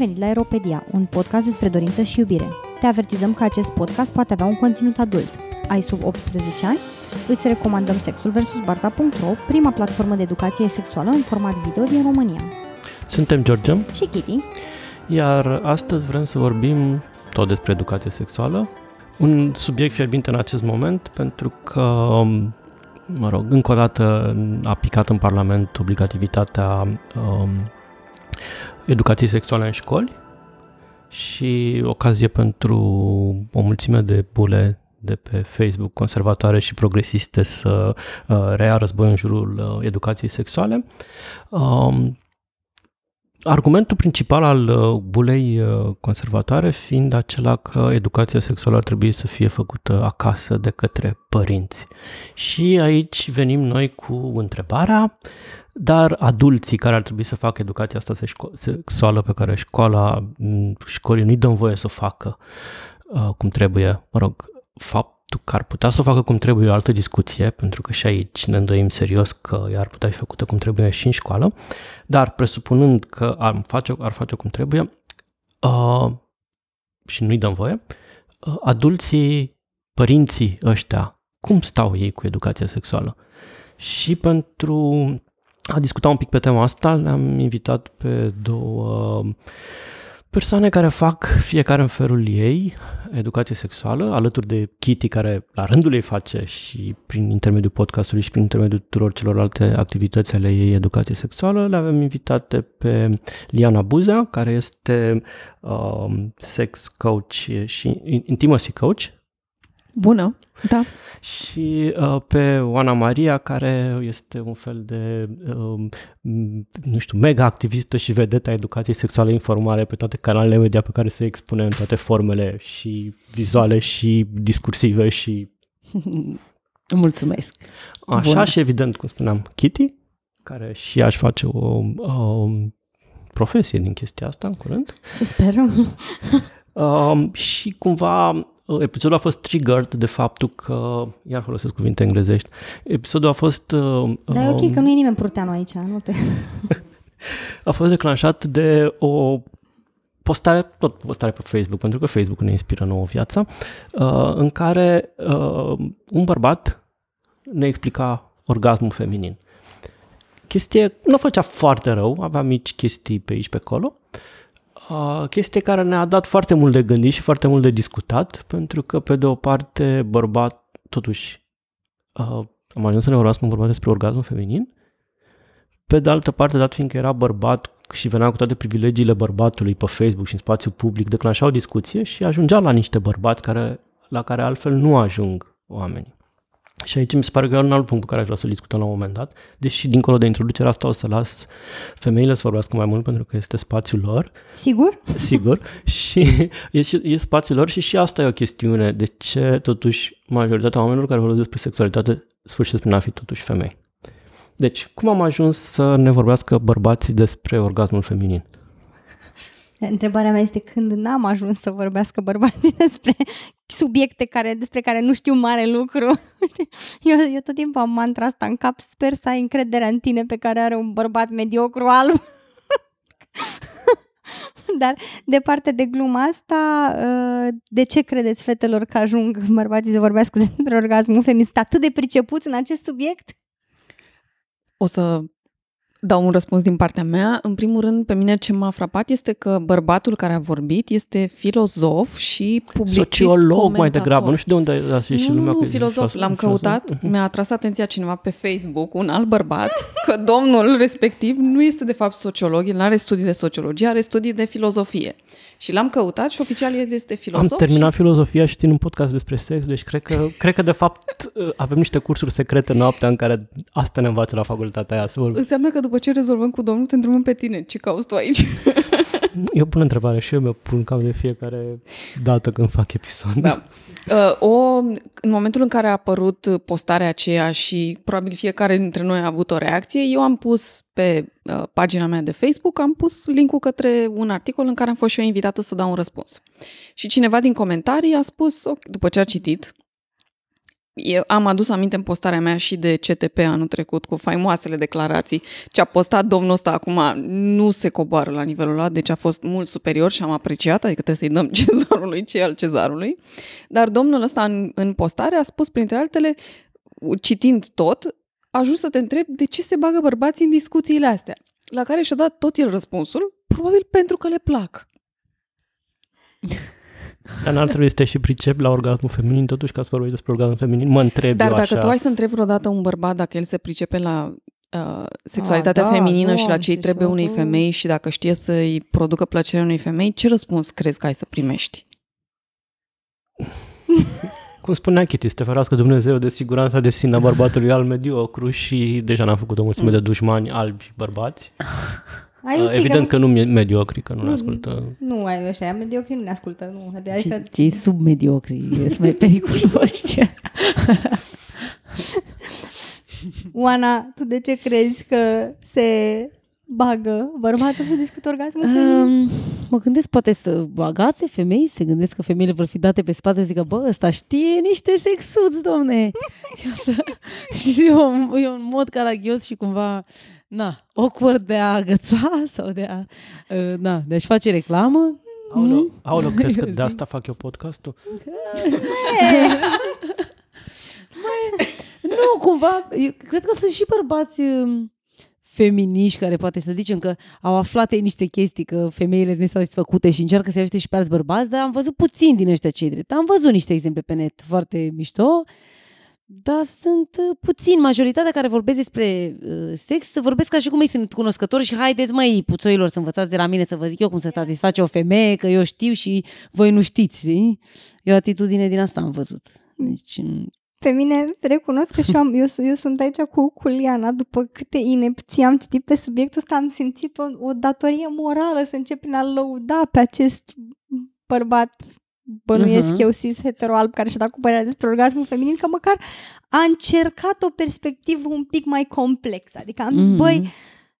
venit la Aeropedia, un podcast despre dorință și iubire. Te avertizăm că acest podcast poate avea un conținut adult. Ai sub 18 ani? Îți recomandăm Sexul vs. Barza.ro, prima platformă de educație sexuală în format video din România. Suntem George Și Kitty. iar astăzi vrem să vorbim tot despre educație sexuală. Un subiect fierbinte în acest moment pentru că, mă rog, încă o dată a picat în Parlament obligativitatea um, educației sexuale în școli și ocazie pentru o mulțime de bule de pe Facebook conservatoare și progresiste să uh, rea război în jurul uh, educației sexuale. Um, Argumentul principal al uh, bulei uh, conservatoare fiind acela că educația sexuală ar trebui să fie făcută acasă de către părinți. Și aici venim noi cu întrebarea, dar adulții care ar trebui să facă educația asta sexuală pe care școala, școlii nu-i dăm voie să o facă uh, cum trebuie, mă rog, fapt că ar putea să o facă cum trebuie o altă discuție, pentru că și aici ne îndoim serios că ea ar putea fi făcută cum trebuie și în școală, dar presupunând că ar face, ar face cum trebuie uh, și nu-i dăm voie, uh, adulții, părinții ăștia, cum stau ei cu educația sexuală? Și pentru a discuta un pic pe tema asta, le-am invitat pe două uh, Persoane care fac fiecare în felul ei educație sexuală, alături de Kitty, care la rândul ei face și prin intermediul podcastului și prin intermediul tuturor celorlalte activități ale ei educație sexuală, le avem invitate pe Liana Buzea, care este um, sex coach și intimacy coach. Bună, da. Și uh, pe Oana Maria, care este un fel de, uh, nu știu, mega activistă și vedetă a educației sexuale informare pe toate canalele media pe care se expune în toate formele și vizuale și discursive și... Mulțumesc. Așa Bun. și evident, cum spuneam, Kitty, care și aș face o, o profesie din chestia asta în curând. Să sperăm. Uh, și cumva episodul a fost triggered de faptul că, iar folosesc cuvinte englezești, episodul a fost... Uh, da, e ok, um, că nu e nimeni purteanu aici, nu te... a fost declanșat de o postare, tot postare pe Facebook, pentru că Facebook ne inspiră nouă viața, uh, în care uh, un bărbat ne explica orgasmul feminin. Chestie nu făcea foarte rău, avea mici chestii pe aici pe acolo, Uh, chestie care ne-a dat foarte mult de gândit și foarte mult de discutat, pentru că, pe de o parte, bărbat, totuși, uh, am ajuns în Eurasmus vorba despre orgasmul feminin, pe de altă parte, dat fiindcă era bărbat și venea cu toate privilegiile bărbatului pe Facebook și în spațiu public, declanșa o discuție și ajungea la niște bărbați care, la care altfel nu ajung oamenii. Și aici mi se pare că e un alt punct pe care aș vrea să-l discutăm la un moment dat, deși dincolo de introducerea asta o să las femeile să vorbească mai mult pentru că este spațiul lor. Sigur? Sigur. și e, e spațiul lor și și asta e o chestiune. De ce totuși majoritatea oamenilor care vorbesc despre sexualitate sfârșesc prin a fi totuși femei? Deci, cum am ajuns să ne vorbească bărbații despre orgasmul feminin? Întrebarea mea este când n-am ajuns să vorbească bărbații despre subiecte care, despre care nu știu mare lucru. Eu, eu tot timpul am mantra asta în cap, sper să ai încrederea în tine pe care are un bărbat mediocru alb. Dar, departe de gluma asta, ă, de ce credeți, fetelor, că ajung bărbații să vorbească despre orgasmul feminin? Sunt atât de pricepuți în acest subiect? O să dau un răspuns din partea mea. În primul rând, pe mine ce m-a frapat este că bărbatul care a vorbit este filozof și publicist Sociolog comentator. mai degrabă, nu știu de unde a și lumea. Nu, filozof, l-am căutat, uh-huh. mi-a atras atenția cineva pe Facebook, un alt bărbat, că domnul respectiv nu este de fapt sociolog, el nu are studii de sociologie, are studii de filozofie. Și l-am căutat și oficial el este filozof. Am terminat și... filozofia și țin un podcast despre sex, deci cred că, cred că de fapt avem niște cursuri secrete noaptea în care asta ne învață la facultatea aia. Să Înseamnă că după ce rezolvăm cu domnul, te întrebăm pe tine. Ce cauți tu aici? Eu pun întrebare și eu mi-o pun cam de fiecare dată când fac episod. Da. Uh, o, în momentul în care a apărut postarea aceea și probabil fiecare dintre noi a avut o reacție, eu am pus pe uh, pagina mea de Facebook, am pus linkul către un articol în care am fost și eu invitată să dau un răspuns. Și cineva din comentarii a spus, după ce a citit, Eu am adus aminte în postarea mea și de CTP anul trecut cu faimoasele declarații. Ce a postat domnul ăsta acum nu se coboară la nivelul ăla, deci a fost mult superior și am apreciat, adică trebuie să-i dăm cezarului ce al cezarului. Dar domnul ăsta în, în postare a spus, printre altele, citind tot, ajuns să te întreb de ce se bagă bărbații în discuțiile astea. La care și-a dat tot el răspunsul, probabil pentru că le plac. Dar n-ar trebui să te și pricep la orgasmul feminin, totuși ca să vorbim despre orgasmul feminin, mă întreb Dar eu dacă așa. tu ai să întrebi vreodată un bărbat dacă el se pricepe la uh, sexualitatea Ah, da, feminină și la Doamne, ce îi ce trebuie unei știu. femei și dacă știe să-i producă plăcerea unei femei, ce răspuns crezi că ai să primești? Cum spunea Kitty, să te ferească Dumnezeu de siguranța de sine a bărbatului al mediocru și deja n-am făcut o mulțime de dușmani albi bărbați. Ai, Uh, ok, Evident că că nu mediocri, că nu ne Nu. ascultă. nu, nu ai ăștia, mediocri nu ne ascultă. Nu. Adică, Ce, cei submediocri sunt mai periculoși. Oana, tu de ce crezi că se bagă bărbatul să discută orgasmul feminin? Um, mă gândesc poate să bagați femei, se gândesc că femeile vor fi date pe spate și zică, bă, ăsta știe niște sexuți, domne. Eu să, și eu, eu în mod caragios și cumva, na, awkward de a agăța sau de a, uh, na, de a-și face reclamă. Aoleu, aoleu, crezi că Eu de zic. asta fac eu podcastul? Nu, cumva, eu cred că sunt și bărbați um, feminiști care poate să zicem că au aflat ei niște chestii, că femeile sunt nesatisfăcute și încearcă să-i ajute și pe alți bărbați, dar am văzut puțin din ăștia cei drept. Am văzut niște exemple pe net foarte mișto, dar sunt uh, puțin. Majoritatea care vorbesc despre uh, sex vorbesc ca și cum ei sunt cunoscători și haideți măi, puțoilor, să învățați de la mine să vă zic eu cum să satisface o femeie, că eu știu și voi nu știți, știi? E o atitudine din asta am văzut. Deci, m, Pe mine recunosc că și eu, am, eu, eu sunt aici cu, cu Liana. După câte inepții am citit pe subiectul ăsta, am simțit o, o datorie morală să încep prin a lăuda pe acest bărbat bănuiesc Mhm. eu cis hetero alb care și-a dat cu părerea despre orgasmul feminin, că măcar a încercat o perspectivă un pic mai complexă. Adică am zis, Mhm. băi,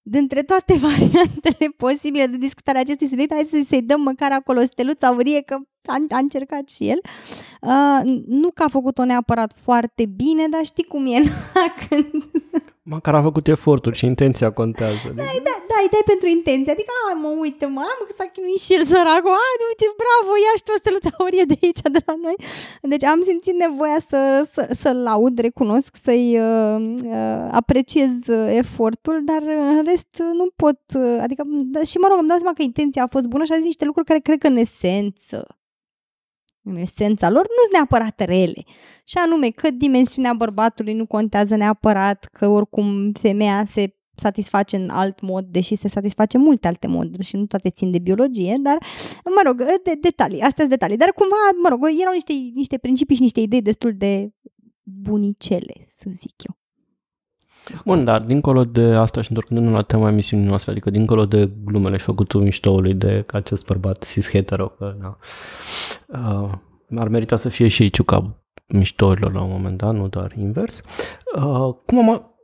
dintre toate variantele posibile de discutare a acestui subiect, hai să- să-i dăm măcar acolo o steluță aurie, că a, a încercat și el. Uh, nu că a făcut-o neapărat foarte bine, dar știi cum e na, când... Măcar a făcut eforturi și intenția contează. Deci, Da, da, îi dai pentru intenție. Adică, ai mă, uite, mă, am că s-a chinuit și el săracul. Hai, uite, bravo, ia și tu o steluță aurie de aici, de la noi. Deci am simțit nevoia să, să, să-l laud, recunosc, să-i uh, uh, apreciez uh, efortul, dar uh, în rest uh, nu pot, uh, adică, da, și mă rog, îmi dau seama că intenția a fost bună și a zis niște lucruri care cred că în esență, în esența lor, nu sunt neapărat rele. Și anume că dimensiunea bărbatului nu contează neapărat, că oricum femeia se satisface în alt mod, deși se satisface în multe alte moduri și nu toate țin de biologie, dar, mă rog, de, detalii, astea sunt detalii. Dar cumva, mă rog, erau niște, niște principii și niște idei destul de bunicele, să zic eu. Bun, dar dincolo de asta și întorcându-ne la tema emisiunii noastre, adică dincolo de glumele și făcutul miștoului de că acest bărbat cis hetero, că na, uh, ar merita să fie și ciuca miștorilor la un moment dat, nu doar invers. Uh, cum, am,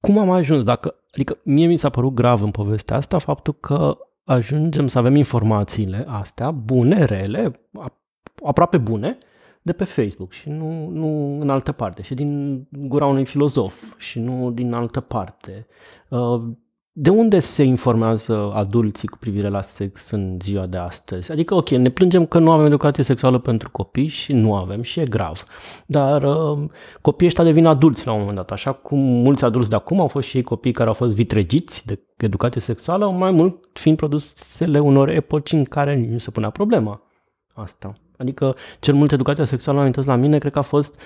cum am ajuns? Dacă, adică mie mi s-a părut grav în povestea asta faptul că ajungem să avem informațiile astea, bune, rele, a- aproape bune, de pe Facebook și nu, nu în altă parte și din gura unui filozof și nu din altă parte. Uh, De unde se informează adulții cu privire la sex în ziua de astăzi? Adică, ok, ne plângem că nu avem educație sexuală pentru copii și nu avem și e grav. Dar uh, copiii ăștia devin adulți la un moment dat, așa cum mulți adulți de acum au fost și ei copii care au fost vitregiți de educație sexuală, mai mult fiind produsele unor epoci în care nici nu se punea problema asta. Adică cel mult educația sexuală, amintesc la mine, cred că a fost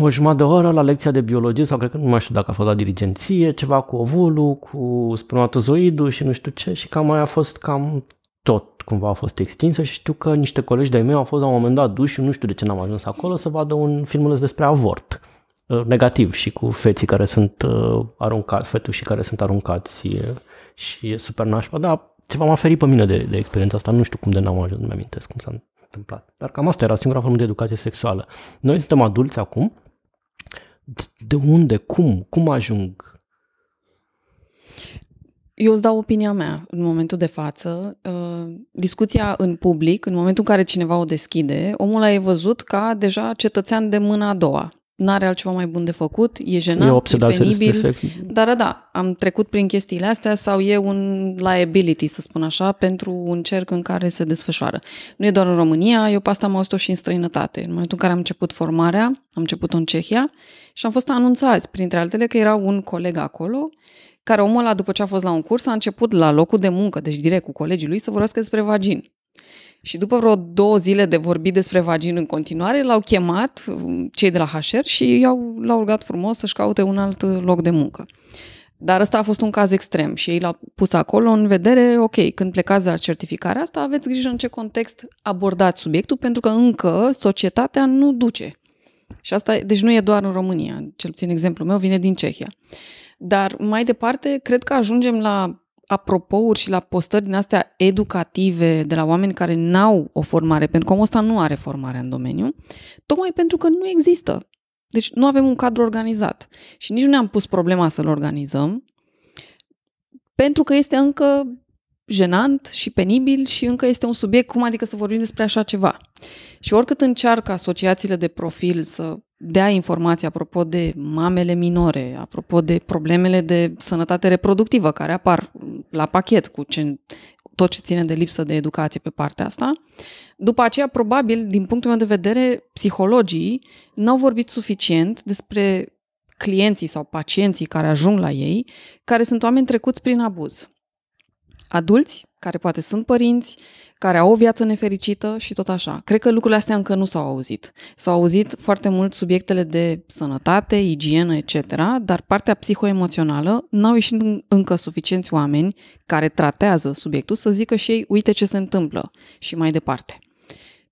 o jumătate de oră la lecția de biologie sau cred că nu mai știu dacă a fost la dirigenție, ceva cu ovulul, cu spermatozoidul și nu știu ce și cam mai a fost cam tot. Cumva a fost extinsă și știu că niște colegi de-ai mei au fost la un moment dat duși și nu știu de ce n-am ajuns acolo să vadă un filmuleț despre avort uh, negativ și cu feții care sunt uh, aruncați, fetușii care sunt aruncați uh, și e super nașpa, dar ceva m-a ferit pe mine de, de experiența asta, nu știu cum de n-am ajuns, nu-mi amintesc cum s-a întâmplat. Dar cam asta era singura formă de educație sexuală. Noi suntem adulți acum, de unde, cum, cum ajung? Eu îți dau opinia mea în momentul de față. Uh, discuția în public, în momentul în care cineva o deschide, omul a văzut ca deja cetățean de mâna a doua. N-are altceva mai bun de făcut, e jenant, E e, obsedat penibil. sex. Dar da, am trecut prin chestiile astea sau e un liability, să spun așa, pentru un cerc în care se desfășoară. Nu e doar în România, eu pe asta am auzit-o și în străinătate. În momentul în care am început formarea, am început-o în Cehia și am fost anunțați, printre altele, că era un coleg acolo care omul ăla, după ce a fost la un curs, a început la locul de muncă, deci direct cu colegii lui, să vorbească despre vagin. Și după vreo două zile de vorbit despre vagin în continuare, l-au chemat um, cei de la HR și i-au, l-au rugat frumos să-și caute un alt loc de muncă. Dar ăsta a fost un caz extrem și ei l-au pus acolo în vedere, ok, când plecați de la certificarea asta, aveți grijă în ce context abordați subiectul, pentru că încă societatea nu duce. Și asta, deci nu e doar în România, cel puțin exemplul meu vine din Cehia. Dar mai departe, cred că ajungem la apropouri și la postări din astea educative de la oameni care n-au o formare, pentru că omul ăsta nu are formare în domeniu, tocmai pentru că nu există. Deci nu avem un cadru organizat. Și nici nu ne-am pus problema să-l organizăm, pentru că este încă jenant și penibil și încă este un subiect, cum adică să vorbim despre așa ceva. Și oricât încearcă asociațiile de profil să dea informații apropo de mamele minore, apropo de problemele de sănătate reproductivă care apar la pachet cu ce, tot ce ține de lipsă de educație pe partea asta. După aceea, probabil, din punctul meu de vedere, psihologii n-au vorbit suficient despre clienții sau pacienții care ajung la ei, care sunt oameni trecuți prin abuz. Adulți, care poate sunt părinți, care au o viață nefericită și tot așa. Cred că lucrurile astea încă nu s-au auzit. S-au auzit foarte mult subiectele de sănătate, igienă, etc., dar partea psihoemoțională n-au ieșit încă suficienți oameni care tratează subiectul să zică și ei, uite ce se întâmplă și mai departe.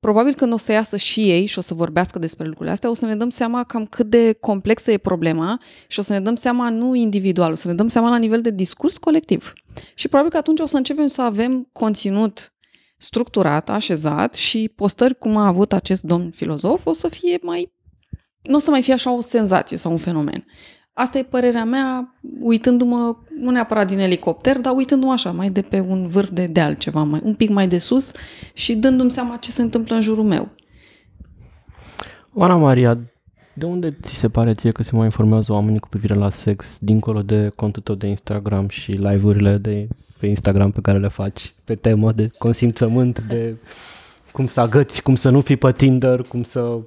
Probabil când o să iasă și ei și o să vorbească despre lucrurile astea, o să ne dăm seama cam cât de complexă e problema și o să ne dăm seama nu individual, o să ne dăm seama la nivel de discurs colectiv. Și probabil că atunci o să începem să avem conținut structurat, așezat și postări cum a avut acest domn filozof o să fie mai... nu o să mai fie așa o senzație sau un fenomen. Asta e părerea mea, uitându-mă, nu neapărat din elicopter, dar uitându-mă așa, mai de pe un vârf de deal ceva, mai, un pic mai de sus și dându-mi seama ce se întâmplă în jurul meu. Oana Maria, de unde ți se pare ție că se mai informează oamenii cu privire la sex, dincolo de contul tău de Instagram și live-urile de pe Instagram pe care le faci pe temă de consimțământ, de cum să agăți, cum să nu fii pe Tinder, cum să...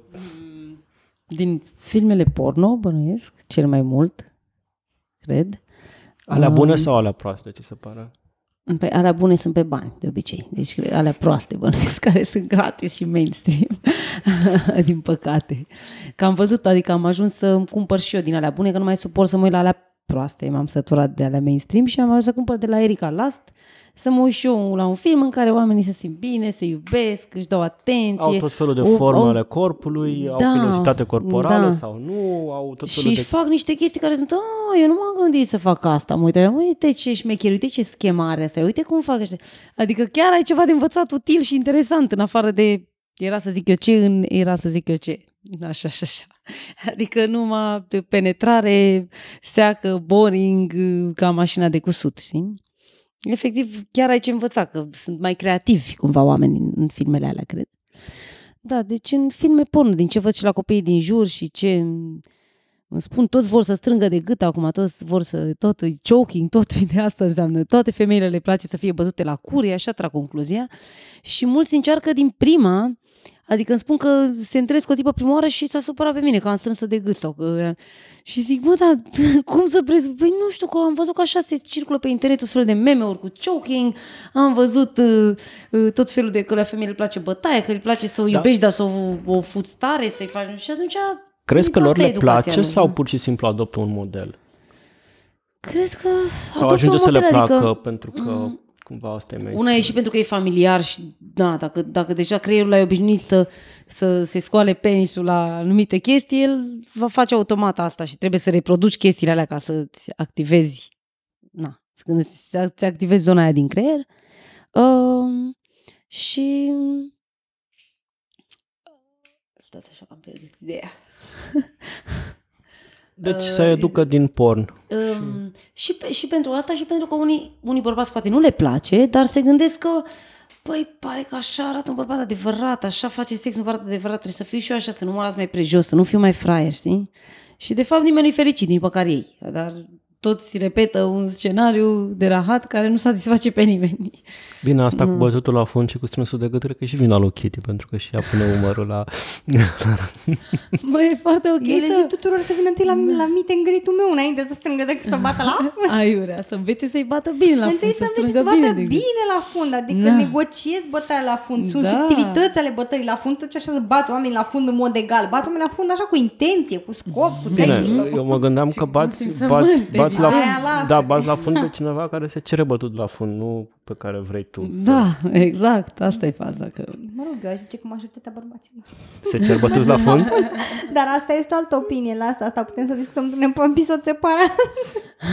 Din filmele porno, bănuiesc, cel mai mult, cred. Alea Um, bune sau alea proaste, ți se pare? Pe alea bune sunt pe bani, de obicei. Deci alea proaste, bănuiesc, care sunt gratis și mainstream, din păcate. Că am văzut, adică am ajuns să îmi cumpăr și eu din alea bune, că nu mai suport să mă uit la alea proaste. M-am săturat de alea mainstream și am ajuns să cumpăr de la Erika Last să mă uit și eu la un film în care oamenii se simt bine, se iubesc, își dau atenție. Au tot felul de O- forme au- ale corpului, au Da, pilositate corporală da. sau nu, au tot felul Și de... își fac niște chestii care sunt, a, eu nu m-am gândit să fac asta, mă uite, uite ce șmecher, uite ce schema are asta, uite cum fac ăștia. Adică chiar ai ceva de învățat util și interesant, în afară de, era să zic eu ce, în, era să zic eu ce. Așa, așa, așa. Adică numai de penetrare, seacă, boring, ca mașina de cusut, știi? Efectiv, chiar ai ce învăța, că sunt mai creativi cumva oamenii în, în filmele alea, cred. Da, deci în filme porno, din ce văd și la copiii din jur și ce îmi spun, toți vor să strângă de gât acum, toți vor să, tot e choking, tot de asta înseamnă, toate femeile le place să fie bătute la curie, așa trag concluzia. Și mulți încearcă din prima, adică îmi spun că se întâlnesc cu o tipă prima oară și s-a supărat pe mine că am strâns de gât sau că... Și zic, bă, dar cum să presupun? Păi nu știu, că am văzut că așa se circulă pe internet tot felul de meme-uri cu choking, am văzut uh, uh, tot felul de că la femeie le place bătaie, că le place să o iubești, dar să o, o fuți tare, să-i faci... Și atunci Crezi că lor Asta e le educația place lor, sau nu? pur și simplu adoptă un model? Cred că Sau adoptă ajunge un să le model, placă adică pentru că cumva asta e mai... Una e și pentru că e familiar și da, dacă, dacă deja creierul ai obișnuit să, să se scoale penisul la anumite chestii, el va face automat asta și trebuie să reproduci chestiile alea ca să-ți activezi na, când îți îți activezi zona aia din creier. Um, și stați așa că am pierdut ideea. Deci se educă din porn. Um, și, pe, și pentru asta și pentru că unii, unii bărbați poate nu le place, dar se gândesc că Păi, pare că așa arată un bărbat adevărat, așa face sex un bărbat adevărat, trebuie să fiu și eu așa, să nu mă las mai prejos, să nu fiu mai fraier, știi? Și de fapt nimeni nu-i fericit, nici măcar ei. Dar toți repetă un scenariu de rahat care nu satisface pe nimeni. Bine, asta cu bătutul la fund și cu strânsul de gât, cred că e și vina lui Kitty, pentru că și ea pune umărul la... Bă, e foarte ok Eu le să... zic tuturor să vină întâi la, la meet and greet-ul meu înainte să strângă decât să bată la fund. Ai vrea să învețe să-i bată bine la Întâi fund, să înveți să strângă bată de bine, gât. la fund, adică Da. negociezi bătaia la fund. Sunt Da. subtilități ale bătăii la fund, tot așa să bați oamenii la fund în mod egal. Bați oamenii la fund așa cu intenție, cu scop, cu Bine, tehnică. eu mă gândeam că bați, simțământ, bați, baby. bați, la, Aia lasă. da, bați la fund pe cineva care se cere bătut la fund, nu pe care vrei tu. Da, exact, asta e faza. Că... Mă rog, eu aș zice că majoritatea bărbaților. Se cer bătuți la fund? Dar asta este o altă opinie, la asta, asta putem să o discutăm într-un episod separat.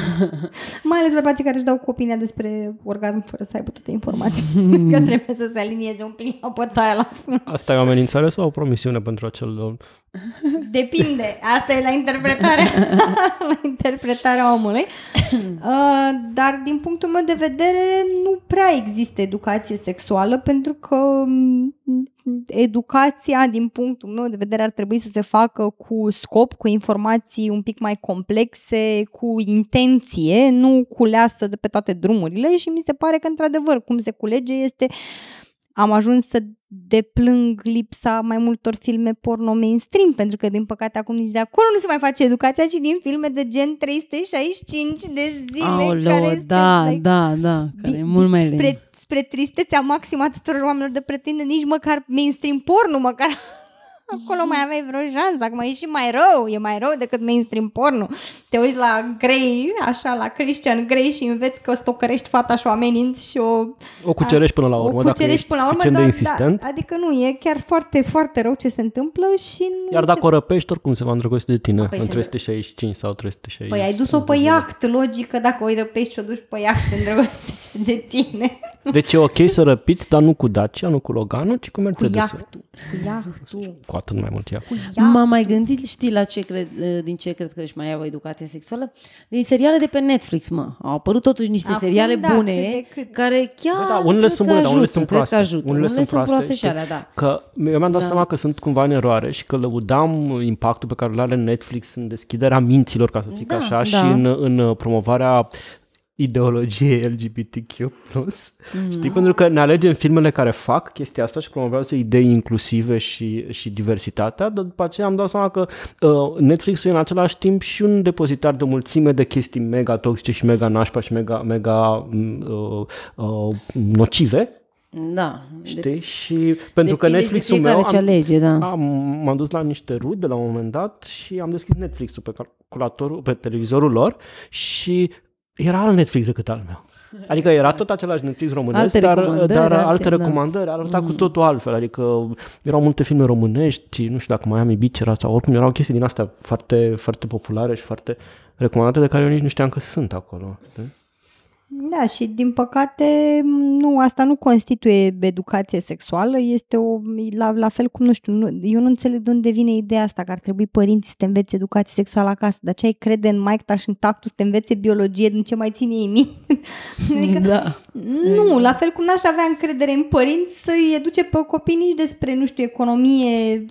Mai ales bărbații care își dau cu opinia despre orgasm fără să aibă toate informații. că trebuie să se alinieze un pic la bătaia la fund. Asta e o amenințare sau o promisiune pentru acel domn? Depinde. Asta e la interpretare, la interpretarea omului. Uh, dar din punctul meu de vedere nu prea există educație sexuală pentru că mm, educația din punctul meu de vedere ar trebui să se facă cu scop, cu informații un pic mai complexe, cu intenție, nu culeasă de pe toate drumurile și mi se pare că într-adevăr cum se culege este am ajuns să deplâng lipsa mai multor filme porno mainstream, pentru că, din păcate, acum nici de acolo nu se mai face educația, ci din filme de gen 365 de zile. Aoleu, care este, da, like, da, da, care e di- mult mai lent. spre, spre tristețea maximă a tuturor oamenilor de pretinde nici măcar mainstream porno, măcar acolo mai aveai vreo șansă, acum e și mai rău, e mai rău decât mainstream porno. Te uiți la Grey, așa, la Christian Grey și înveți că stocărești fata și o ameninți și o O cucerești până la urmă, o dacă cucerești ești până la urmă, suficient de dar, insistent. Da, adică nu, e chiar foarte, foarte rău ce se întâmplă și nu Iar se- dacă o răpești, oricum se va îndrăgosti de tine Păi în se- 365 sau 360. Păi ai dus-o pe iaht, logică, dacă o răpești și o duci pe iaht, te îndrăgostești de tine. Deci e ok să răpiți, dar nu cu Dacia, nu cu Loganul, ci cu Cu Mercedes. iahtul, cu iahtul, Cu atât mai mult ea. cu iahtul. M-am mai gândit, știi la ce cred, din ce cred că își mai au educație sexuală? Din seriale de pe Netflix, mă. Au apărut totuși niște Acum, seriale da, bune, cât de cât. care chiar Bă, da, unele cred sunt că bune, dar unele ajută, sunt cred că proaste. Ajută. Unele sunt proaste, și știi? alea, da. Că eu mi-am dat Da. seama că sunt cumva în eroare și că lăudam impactul pe care îl are Netflix în deschiderea minților, ca să zic Da, așa, da. și în, în promovarea ideologiei LGBTQ+. Mm. Știi? Pentru că ne alegem filmele care fac chestia asta și promovează idei inclusive și, și diversitatea, dar după aceea am dat seama că uh, Netflix-ul e în același timp și un depozitar de o mulțime de chestii mega toxice și mega nașpa și mega, mega uh, uh, nocive, Da. știi? Și pentru că Depinde și de Netflix-ul fiecare meu... ce alege, da. am, m-am dus la niște rude la un moment dat și am deschis Netflix-ul pe calculatorul, pe televizorul lor și era alt Netflix decât al meu. Adică era tot același Netflix românesc, Alte dar, recomandări, dar alte, alte da. recomandări, arăta cu totul altfel. Adică erau multe filme românești, nu știu dacă Miami Beach era sau oricum erau chestii din astea foarte, foarte populare și foarte recomandate de care eu nici nu știam că sunt acolo. știi? Da, și din păcate, nu, asta nu constituie educație sexuală, este o, la, la fel cum, nu știu, nu, eu nu înțeleg de unde vine ideea asta, că ar trebui părinții să te învețe educație sexuală acasă, dar ce ai crede în Mike Taș în tactul să te învețe biologie din ce mai ține ei minte? adică, Da. nu, la fel cum n-aș avea încredere în părinți să-i educe pe copii nici despre, nu știu, economie,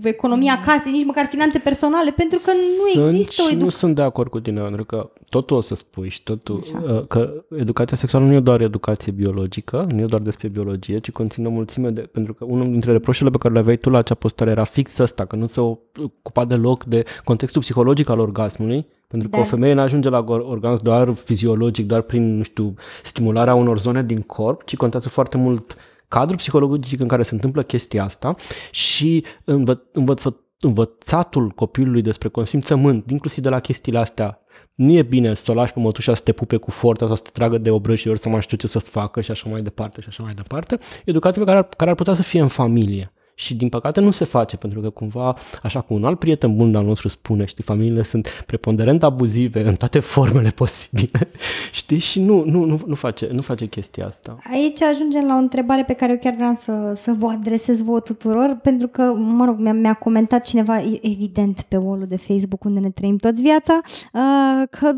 v- economia casei, nici măcar finanțe personale, pentru că nu sunt există o și nu educație. sunt de acord cu tine, pentru că totul o să spui și totul, uh, că educația sexuală nu e doar educație biologică, nu e doar despre biologie, ci conține o mulțime de, pentru că unul dintre reproșele pe care le aveai tu la acea postare era fix ăsta, că nu se ocupa deloc de contextul psihologic al orgasmului, pentru că Da. o femeie nu ajunge la or- orgasm doar fiziologic, doar prin, nu știu, stimularea unor zone din corp, ci contează foarte mult cadrul psihologic în care se întâmplă chestia asta și învă- învăță, învățatul copilului despre consimțământ, inclusiv de la chestiile astea, nu e bine să o lași pe mătușa să te pupe cu forța sau să te tragă de obrăjori, să mai știu ce să-ți facă și așa mai departe și așa mai departe. Educația pe care ar, care ar putea să fie în familie. Și din păcate nu se face, pentru că cumva, așa cum un alt prieten bun al nostru spune, știi, familiile sunt preponderent abuzive în toate formele posibile, știi, și nu, nu, nu, nu, face, nu face chestia asta. Aici ajungem la o întrebare pe care eu chiar vreau să, să vă adresez vouă tuturor, pentru că, mă rog, mi-a, mi-a comentat cineva, evident, pe wall de Facebook unde ne trăim toți viața, uh, că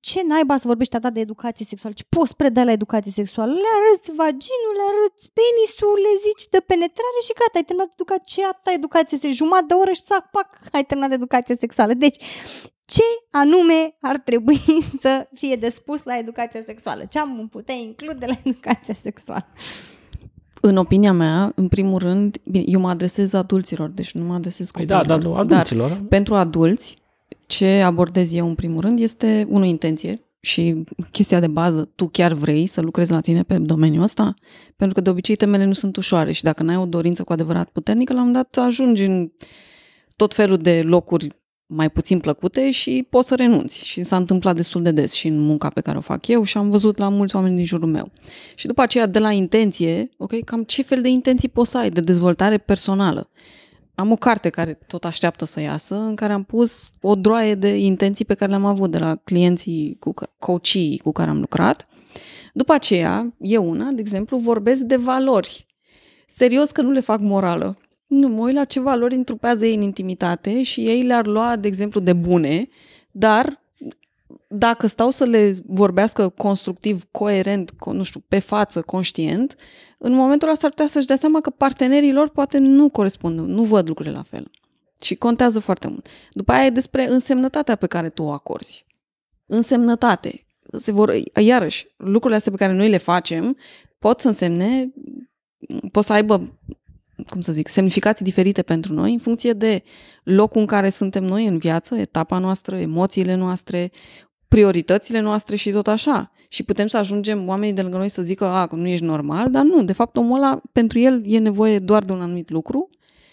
ce naiba să vorbești atât de educație sexuală, ce poți preda la educație sexuală? Le arăți vaginul, le arăți penisul, le zici de penetrare și gata, ai terminat educație, ce atâta educație se jumătate de oră și sac, pac, ai terminat educație sexuală. Deci, ce anume ar trebui să fie de spus la educația sexuală? Ce am putea include la educația sexuală? În opinia mea, în primul rând, bine, eu mă adresez adulților, deci nu mă adresez Păi da, copiilor. dar nu adulților. Dar pentru adulți, ce abordez eu în primul rând este, unul, intenție și chestia de bază, tu chiar vrei să lucrezi la tine pe domeniul ăsta? Pentru că de obicei temele nu sunt ușoare și dacă n-ai o dorință cu adevărat puternică, la un moment dat ajungi în tot felul de locuri mai puțin plăcute și poți să renunți. Și s-a întâmplat destul de des și în munca pe care o fac eu și am văzut la mulți oameni din jurul meu. Și după aceea, de la intenție, ok, cam ce fel de intenții poți să ai de dezvoltare personală. Am o carte care tot așteaptă să iasă, în care am pus o droaie de intenții pe care le-am avut de la clienții, cu coachii cu care am lucrat. După aceea, eu una, de exemplu, vorbesc de valori. Serios că nu le fac morală. Nu, mă uit la ce valori întrupează ei în intimitate și ei le-ar lua, de exemplu, de bune, dar dacă stau să le vorbească constructiv, coerent, nu știu, pe față, conștient, în momentul ăla s-ar putea să-și dea seama că partenerii lor poate nu corespund, nu văd lucrurile la fel. Și contează foarte mult. După aia e despre însemnătatea pe care tu o acorzi. Însemnătate. Se vor, iarăși, lucrurile astea pe care noi le facem pot să însemne, pot să aibă cum să zic, semnificații diferite pentru noi în funcție de locul în care suntem noi în viață, etapa noastră, emoțiile noastre, prioritățile noastre și tot așa. Și putem să ajungem oamenii de lângă noi să zică, a, nu ești normal, dar nu, de fapt omul ăla, pentru el e nevoie doar de un anumit lucru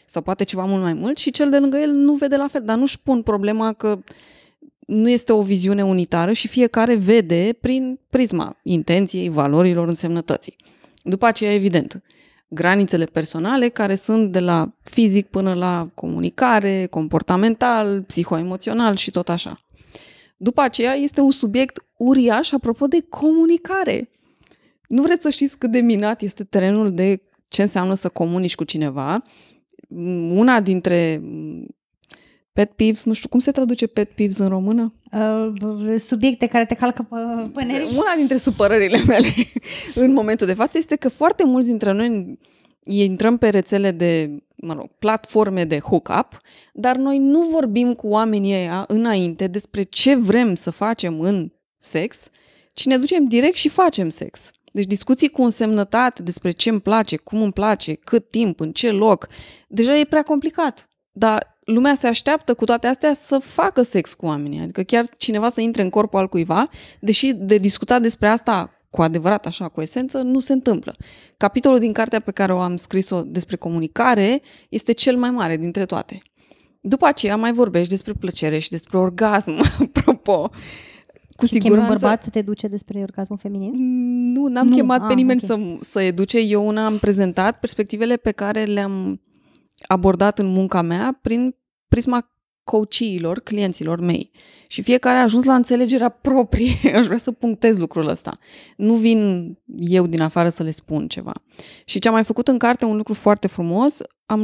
sau poate ceva mult mai mult și cel de lângă el nu vede la fel, dar nu-și pun problema că nu este o viziune unitară și fiecare vede prin prisma intenției, valorilor, însemnătății. După aceea, evident, granițele personale care sunt de la fizic până la comunicare, comportamental, psihoemoțional și tot așa. După aceea este un subiect uriaș apropo de comunicare. Nu vreți să știți cât de minat este terenul de ce înseamnă să comunici cu cineva. Una dintre pet peeves, nu știu cum se traduce pet peeves în română? Uh, subiecte care te calcă pe, pe nervi. Una dintre supărările mele în momentul de față este că foarte mulți dintre noi intrăm pe rețele de, mă rog, platforme de hookup, dar noi nu vorbim cu oamenii ăia înainte despre ce vrem să facem în sex, ci ne ducem direct și facem sex. Deci discuții cu însemnătate despre ce îmi place, cum îmi place, cât timp, în ce loc, deja e prea complicat. Dar lumea se așteaptă cu toate astea să facă sex cu oamenii. Adică chiar cineva să intre în corpul al cuiva, deși de discutat despre asta cu adevărat așa, cu esență, nu se întâmplă. Capitolul din cartea pe care o am scris-o despre comunicare este cel mai mare dintre toate. După aceea mai vorbești despre plăcere și despre orgasm, apropo. Cu și siguranță... un bărbat să te duce despre orgasmul feminin? Nu, n-am nu. chemat ah, pe nimeni okay. să, să educe. Eu una am prezentat perspectivele pe care le-am abordat în munca mea prin prisma coachiilor, clienților mei. Și fiecare a ajuns la înțelegerea proprie. Aș vrea să punctez lucrul ăsta. Nu vin eu din afară să le spun ceva. Și ce am mai făcut în carte, un lucru foarte frumos, am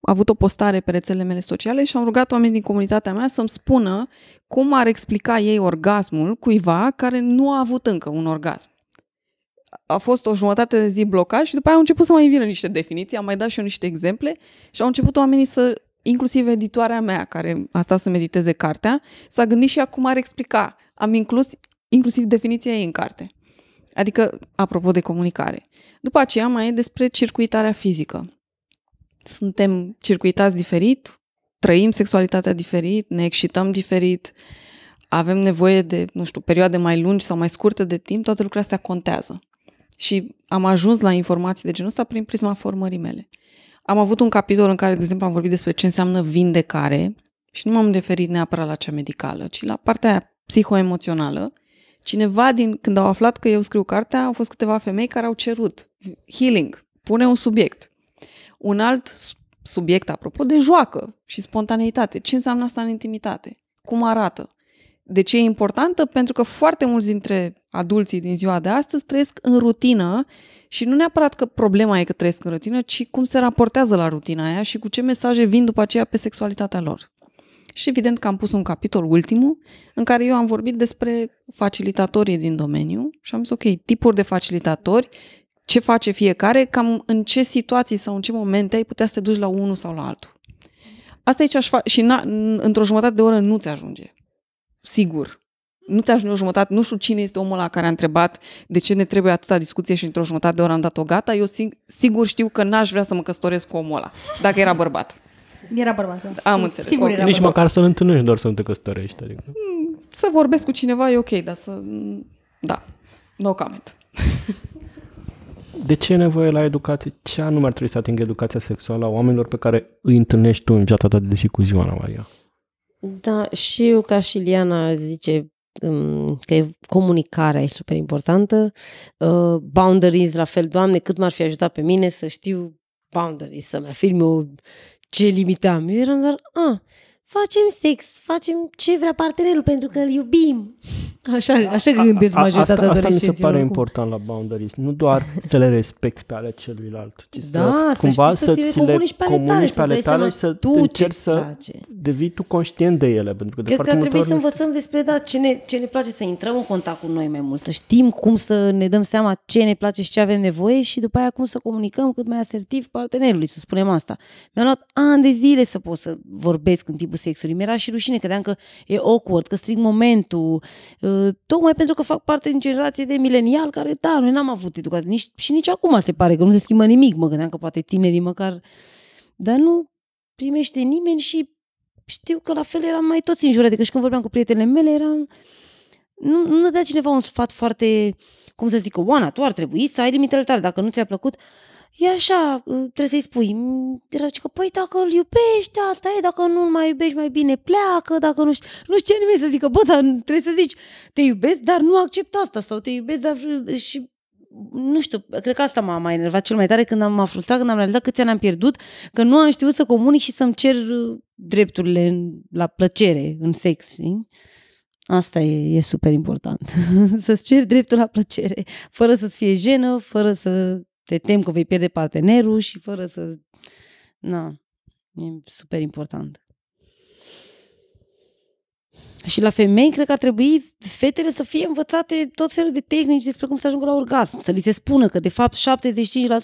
avut o postare pe rețelele mele sociale și am rugat oamenii din comunitatea mea să-mi spună cum ar explica ei orgasmul cuiva care nu a avut încă un orgasm. A fost o jumătate de zi blocat și după aia au început să mai vină niște definiții, am mai dat și eu niște exemple și au început oamenii să inclusiv editoarea mea, care a stat să mediteze cartea, s-a gândit și acum ar explica. Am inclus inclusiv definiția ei în carte. Adică, apropo de comunicare. După aceea mai e despre circuitarea fizică. Suntem circuitați diferit, trăim sexualitatea diferit, ne excităm diferit, avem nevoie de, nu știu, perioade mai lungi sau mai scurte de timp, toate lucrurile astea contează. Și am ajuns la informații de genul ăsta prin prisma formării mele. Am avut un capitol în care, de exemplu, am vorbit despre ce înseamnă vindecare și nu m-am referit neapărat la cea medicală, ci la partea aia psihoemoțională. Cineva din, când au aflat că eu scriu cartea, au fost câteva femei care au cerut healing, pune un subiect. Un alt subiect, apropo, de joacă și spontaneitate. Ce înseamnă asta în intimitate? Cum arată? De ce e importantă? Pentru că foarte mulți dintre adulții din ziua de astăzi trăiesc în rutină și nu neapărat că problema e că trăiesc în rutină, ci cum se raportează la rutina aia și cu ce mesaje vin după aceea pe sexualitatea lor. Și evident că am pus un capitol ultimul în care eu am vorbit despre facilitatorii din domeniu și am zis, ok, tipuri de facilitatori, ce face fiecare, cam în ce situații sau în ce momente ai putea să te duci la unul sau la altul. Asta e ce aș face și într-o jumătate de oră nu ți ajunge. Sigur. Nu ți ajunge o jumătate, nu știu cine este omul la care a întrebat de ce ne trebuie atâta discuție și într-o jumătate de oră am dat-o gata, eu sigur știu că n-aș vrea să mă căsătoresc cu omul ăla, dacă era bărbat. Era bărbat. Da. Am înțeles. Sigur Ok. era Nici bărbat. măcar să-l întâlnești, doar să nu te căsătorești. Adică. Să vorbesc cu cineva e ok, dar să... Da, no comment. De ce e nevoie la educație? Ce anume ar trebui să atingă educația sexuală a oamenilor pe care îi întâlnești tu în viața ta de zi cu zi, Ana Maria? Da, și eu ca și Liana zice um, că e comunicarea e super importantă. Uh, boundaries, la fel, Doamne, cât m-ar fi ajutat pe mine să știu boundaries, să-mi afirm eu ce limite am. Eu eram doar, a, facem sex, facem ce vrea partenerul pentru că îl iubim. Așa, așa gândesc A- majoritatea asta, asta mi se adolescenților pare acum. important la boundaries. Nu doar să le respecti pe ale celuilalt, ci Da, să să cumva știi să să ți le ți le comunici pe ale tale, comunici pe să-ți ale dai tale seama și să tu încerci ce-ți să place. devii tu conștient de ele. Pentru că de Cred că foarte ar multe trebui ori să nu- învățăm despre da, ce, ne, ce ne place, să intrăm în contact cu noi mai mult, să știm cum să ne dăm seama ce ne place și ce avem nevoie și după aia cum să comunicăm cât mai asertiv partenerului, să spunem asta. Mi-a luat ani de zile să pot să vorbesc în timpul sexului. Mi-era și rușine, credeam că e awkward, că stric momentul, uh, tocmai pentru că fac parte din generație de milenial care, da, noi n-am avut educație. Nici, și nici acum se pare că nu se schimbă nimic. Mă gândeam că poate tinerii măcar... Dar nu primește nimeni și știu că la fel eram mai toți înjurate, că și când vorbeam cu prietenele mele eram... Nu, nu dea cineva un sfat foarte, cum să zic, Oana, tu ar trebui să ai limitele tale, dacă nu ți-a plăcut, e așa, uh, trebuie să-i spui. Mm, Era zic că, păi dacă îl iubești, asta e, dacă nu îl mai iubești mai bine, pleacă, dacă nu știu, nu știu ce nimeni să zică, bă, dar trebuie să zici, te iubesc, dar nu accept asta, sau te iubesc, dar și nu știu, cred că asta m-a mai enervat cel mai tare când am m-a frustrat, când am realizat câți ani am pierdut, că nu am știut să comunic și să-mi cer uh, drepturile în- la plăcere în sex, știi? Asta e, e super important. Să-ți ceri dreptul la plăcere, fără să-ți fie jenă, fără să te temi că vei pierde partenerul și fără să... Na, e super important. Și la femei, cred că ar trebui fetele să fie învățate tot felul de tehnici despre cum să ajungă la orgasm. Să li se spună că, de fapt, 75%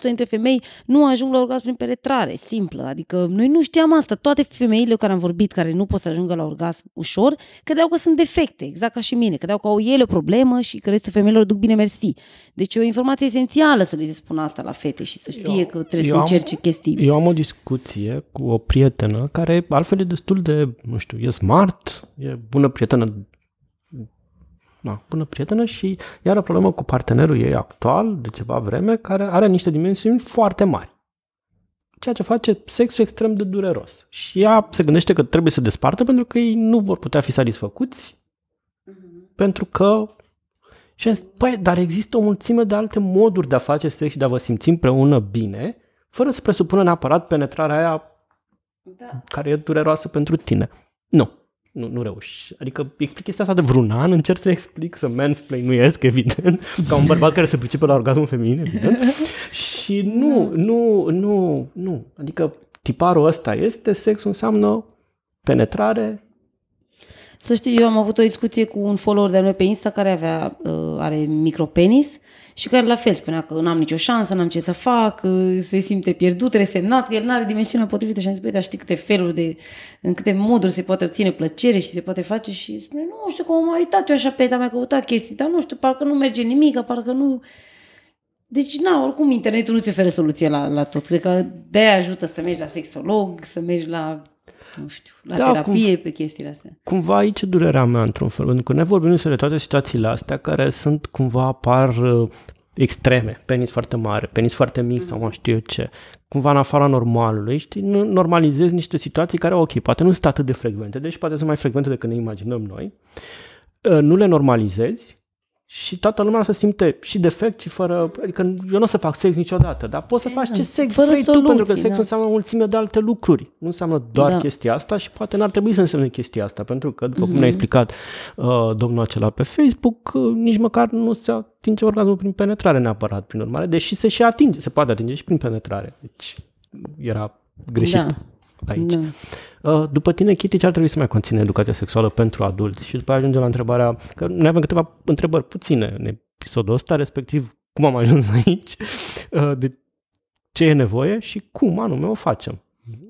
dintre femei nu ajung la orgasm prin penetrare, simplă. Adică noi nu știam asta. Toate femeile cu care am vorbit, care nu pot să ajungă la orgasm ușor, credeau că sunt defecte, exact ca și mine. Credeau că au ele o problemă și că restul femeilor duc bine mersi. Deci e o informație esențială să li se spună asta la fete și să știe Eu- că trebuie eu să am- încerce chestii. Eu am o discuție cu o prietenă care altfel e destul de, nu știu, e smart, e bună prietenă, da, bună prietenă și ea are o problemă cu partenerul ei actual de ceva vreme care are niște dimensiuni foarte mari. Ceea ce face sexul extrem de dureros. Și ea se gândește că trebuie să despartă pentru că ei nu vor putea fi satisfăcuți pentru că și am zis, păi, dar există o mulțime de alte moduri de a face sex și de a vă simți împreună bine, fără să presupună neapărat penetrarea aia Da. care e dureroasă pentru tine. Nu, nu, nu reuși. Adică explic chestia asta de vreun an, încerc să explic, să mansplainuiesc, evident, ca un bărbat care se pricepe la orgasmul feminin, evident. și nu, nu, nu, nu. Adică tiparul ăsta este, sex înseamnă penetrare, Să știi, eu am avut o discuție cu un follower de-al meu pe Insta care avea, uh, are micropenis și care la fel spunea că n-am nicio șansă, n-am ce să fac, uh, se simte pierdut, resemnat, că el n-are dimensiunea potrivită și am zis, băi, dar știi câte feluri de, în câte moduri se poate obține plăcere și se poate face și spune, nu știu cum am mai uitat eu așa pe am mai căutat chestii, dar nu știu, parcă nu merge nimic, parcă nu... Deci, na, oricum, internetul nu ți oferă soluție la, la tot. Cred că de-aia ajută să mergi la sexolog, să mergi la, nu știu, la Da, terapie pe chestiile astea. cumva aici e durerea mea într-un fel, pentru că ne vorbim despre toate situațiile astea care sunt cumva apar uh, extreme, penis foarte mare, penis foarte mic sau mai știu eu ce, cumva în afara normalului, știi, nu normalizezi niște situații care, ok, poate nu sunt atât de frecvente, deci poate sunt mai frecvente decât ne imaginăm noi, Uh, nu le normalizezi și toată lumea se simte și defect și fără, adică eu nu o să fac sex niciodată, dar poți să faci ce sex Fără vrei tu, soluții, pentru că sexul da. înseamnă o mulțime de alte lucruri. Nu înseamnă doar Da. chestia asta și poate n-ar trebui să însemne chestia asta, pentru că, după Mhm. cum ne-a explicat uh, domnul acela pe Facebook, uh, nici măcar nu se atinge orgasmul prin penetrare neapărat, prin urmare, deși se și atinge, se poate atinge și prin penetrare. Deci era greșit Da. Aici. Da. Uh, După tine, Kitty, ce ar trebui să mai conține educația sexuală pentru adulți? Și după aia ajungem la întrebarea, că noi avem câteva întrebări puține în episodul ăsta, respectiv cum am ajuns aici, uh, de ce e nevoie și cum anume o facem.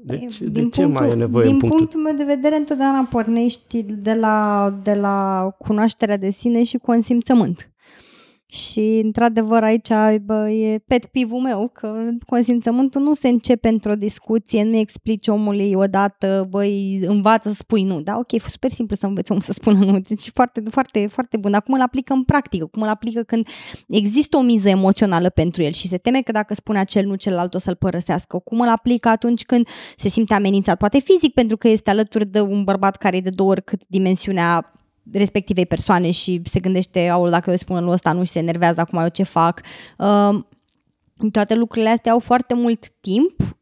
Deci, de Din ce mai e nevoie din în punctul... punctul meu de vedere, întotdeauna pornești de la, de la cunoașterea de sine și consimțământ. Și, într-adevăr, aici bă, e pet pivul meu, că consimțământul nu se începe într-o discuție, nu explici omului odată, băi, învață să spui nu. Da, ok, e super simplu să înveți omul să spună nu. Deci foarte, foarte, foarte bun. Dar cum îl aplică în practică? Cum îl aplică când există o miză emoțională pentru el și se teme că dacă spune acel nu, celălalt o să-l părăsească? Cum îl aplică atunci când se simte amenințat, poate fizic, pentru că este alături de un bărbat care e de două ori cât dimensiunea respectivei persoane și se gândește, aul, dacă eu spun lui ăsta nu și se enervează, acum eu ce fac. Uh, toate lucrurile astea au foarte mult timp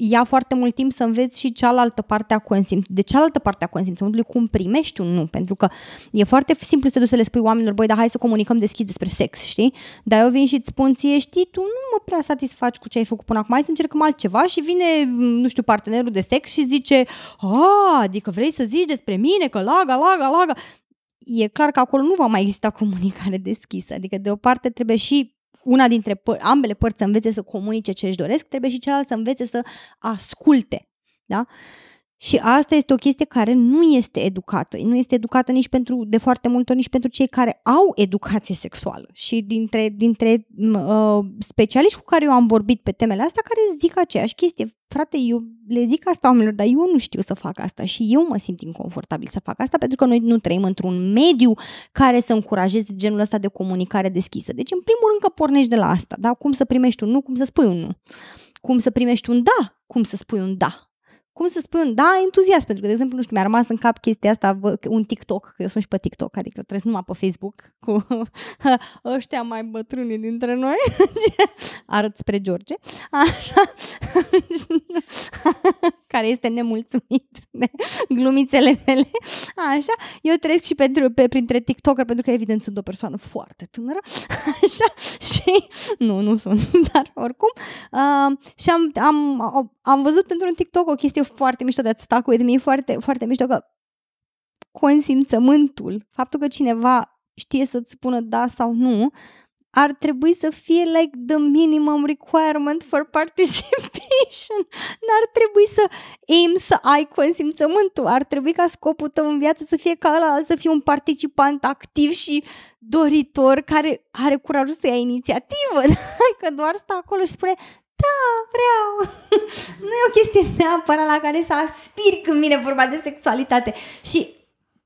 ia foarte mult timp să înveți și cealaltă parte a consimțământului, de cealaltă parte a consimțământului, cum primești un nu, pentru că e foarte simplu să te duci să le spui oamenilor, băi, dar hai să comunicăm deschis despre sex, știi? Dar eu vin și îți spun ție, știi, tu nu mă prea satisfaci cu ce ai făcut până acum, hai să încercăm altceva și vine, nu știu, partenerul de sex și zice, a, adică vrei să zici despre mine, că laga, laga, laga. E clar că acolo nu va mai exista comunicare deschisă, adică de o parte trebuie și una dintre păr- ambele părți să învețe să comunice ce își doresc, trebuie și cealaltă să învețe să asculte. Da? Și asta este o chestie care nu este educată. Nu este educată nici pentru, de foarte multe ori, nici pentru cei care au educație sexuală. Și dintre, dintre uh, specialiști cu care eu am vorbit pe temele astea, care zic aceeași chestie. Frate, eu le zic asta oamenilor, dar eu nu știu să fac asta și eu mă simt inconfortabil să fac asta pentru că noi nu trăim într-un mediu care să încurajeze genul ăsta de comunicare deschisă. Deci, în primul rând că pornești de la asta, da? Cum să primești un nu, cum să spui un nu. Cum să primești un da, cum să spui un da cum să spun, da, entuziasm, pentru că, de exemplu, nu știu, mi-a rămas în cap chestia asta, bă, un TikTok, că eu sunt și pe TikTok, adică trebuie numai pe Facebook cu ăștia mai bătrâni dintre noi, arăt spre George, așa, care este nemulțumit de glumițele mele, așa, eu trec și pentru, pe, printre TikToker, pentru că, evident, sunt o persoană foarte tânără, așa, și, nu, nu sunt, dar oricum, uh, și am, am, am văzut într-un TikTok o chestie foarte mișto de stuck with me, foarte, foarte mișto că consimțământul, faptul că cineva știe să-ți spună da sau nu, ar trebui să fie like the minimum requirement for participation. N-ar trebui să aim să ai consimțământul. Ar trebui ca scopul tău în viață să fie ca ăla, să fii un participant activ și doritor care are curajul să ia inițiativă. Că doar stă acolo și spune da, vreau. nu e o chestie neapărat la care să aspiri când vine vorba de sexualitate. Și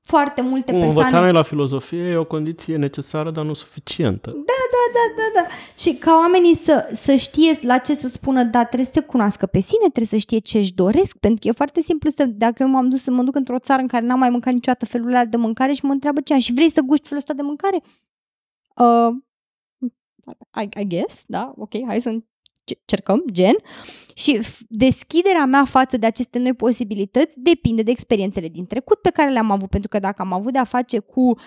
foarte multe Cum persoane... învățarea la filozofie e o condiție necesară, dar nu suficientă. Da, da, da, da, da. Și ca oamenii să, să știe la ce să spună da, trebuie să se cunoască pe sine, trebuie să știe ce își doresc, pentru că e foarte simplu să, dacă eu m-am dus să mă duc într-o țară în care n-am mai mâncat niciodată felul ăla de mâncare și mă întreabă ce și vrei să guști felul ăsta de mâncare? Uh, I, I guess, da, ok, hai să cercăm, gen, și deschiderea mea față de aceste noi posibilități depinde de experiențele din trecut pe care le-am avut, pentru că dacă am avut de-a face cu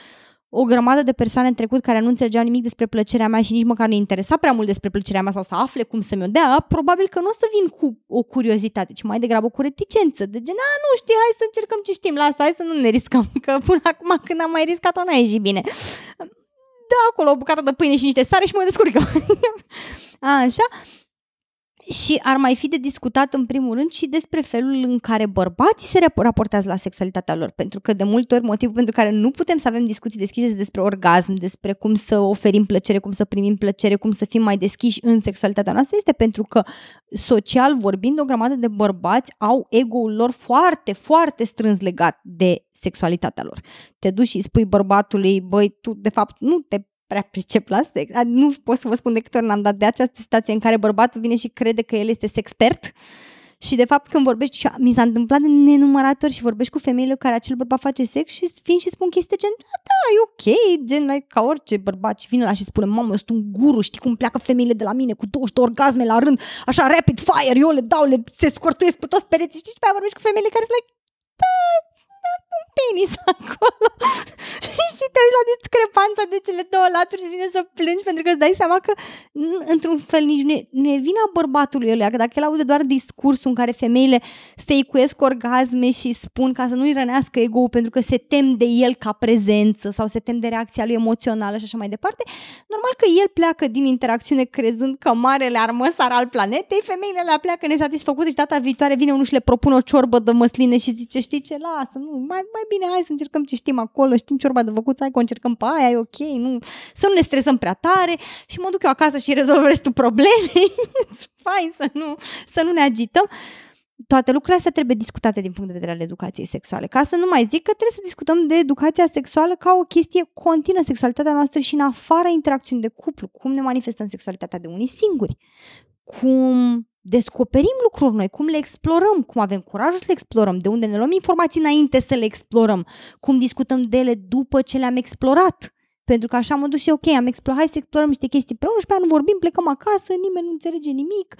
o grămadă de persoane în trecut care nu înțelegeau nimic despre plăcerea mea și nici măcar nu interesa prea mult despre plăcerea mea sau să afle cum să mi-o dea, probabil că nu o să vin cu o curiozitate, ci mai degrabă cu reticență, de gen, a, nu știi, hai să încercăm ce știm, lasă, hai să nu ne riscăm, că până acum când am mai riscat-o n-a ieșit bine. Da, acolo o bucată de pâine și niște sare și mă descurcă. Așa, și ar mai fi de discutat în primul rând și despre felul în care bărbații se raportează la sexualitatea lor, pentru că de multe ori motivul pentru care nu putem să avem discuții deschise despre orgasm, despre cum să oferim plăcere, cum să primim plăcere, cum să fim mai deschiși în sexualitatea noastră, este pentru că social vorbind o grămadă de bărbați au ego-ul lor foarte, foarte strâns legat de sexualitatea lor. Te duci și spui bărbatului, băi, tu de fapt nu te prea pricep la sex. Nu pot să vă spun de câte ori n-am dat de această situație în care bărbatul vine și crede că el este sexpert. Și de fapt când vorbești, și mi s-a întâmplat de nenumărat ori și vorbești cu femeile cu care acel bărbat face sex și vin și spun chestii gen, da, da, e ok, gen like, ca orice bărbat. Și vine la și spune, mamă, eu sunt un guru, știi cum pleacă femeile de la mine cu 20 de orgasme la rând, așa rapid fire, eu le dau, le se scortuiesc pe toți pereții, știi, și pe aia vorbești cu femeile care sunt like, da, un penis acolo. și te uiți la discrepanța de cele două laturi și vine să plângi pentru că îți dai seama că într-un fel nici nu e, nu e vina bărbatului ăla, că dacă el aude doar discursul în care femeile feicuiesc orgasme și spun ca să nu-i rănească ego pentru că se tem de el ca prezență sau se tem de reacția lui emoțională și așa mai departe, normal că el pleacă din interacțiune crezând că marele armăsar al planetei, femeile le pleacă nesatisfăcute și data viitoare vine unul și le propune o ciorbă de măsline și zice, știi ce, lasă, nu, mai, mai bine hai să încercăm ce știm acolo, știm ciorba de făcut, hai că o încercăm pe aia, e ok, nu, să nu ne stresăm prea tare și mă duc eu acasă și rezolv restul problemei, fain să nu, să nu ne agităm. Toate lucrurile astea trebuie discutate din punct de vedere al educației sexuale. Ca să nu mai zic că trebuie să discutăm de educația sexuală ca o chestie continuă, sexualitatea noastră și în afara interacțiunii de cuplu, cum ne manifestăm sexualitatea de unii singuri, cum descoperim lucruri noi, cum le explorăm, cum avem curajul să le explorăm, de unde ne luăm informații înainte să le explorăm, cum discutăm de ele după ce le-am explorat. Pentru că așa mă duc și ok, am explorat, hai să explorăm niște chestii împreună și pe aia nu vorbim, plecăm acasă, nimeni nu înțelege nimic,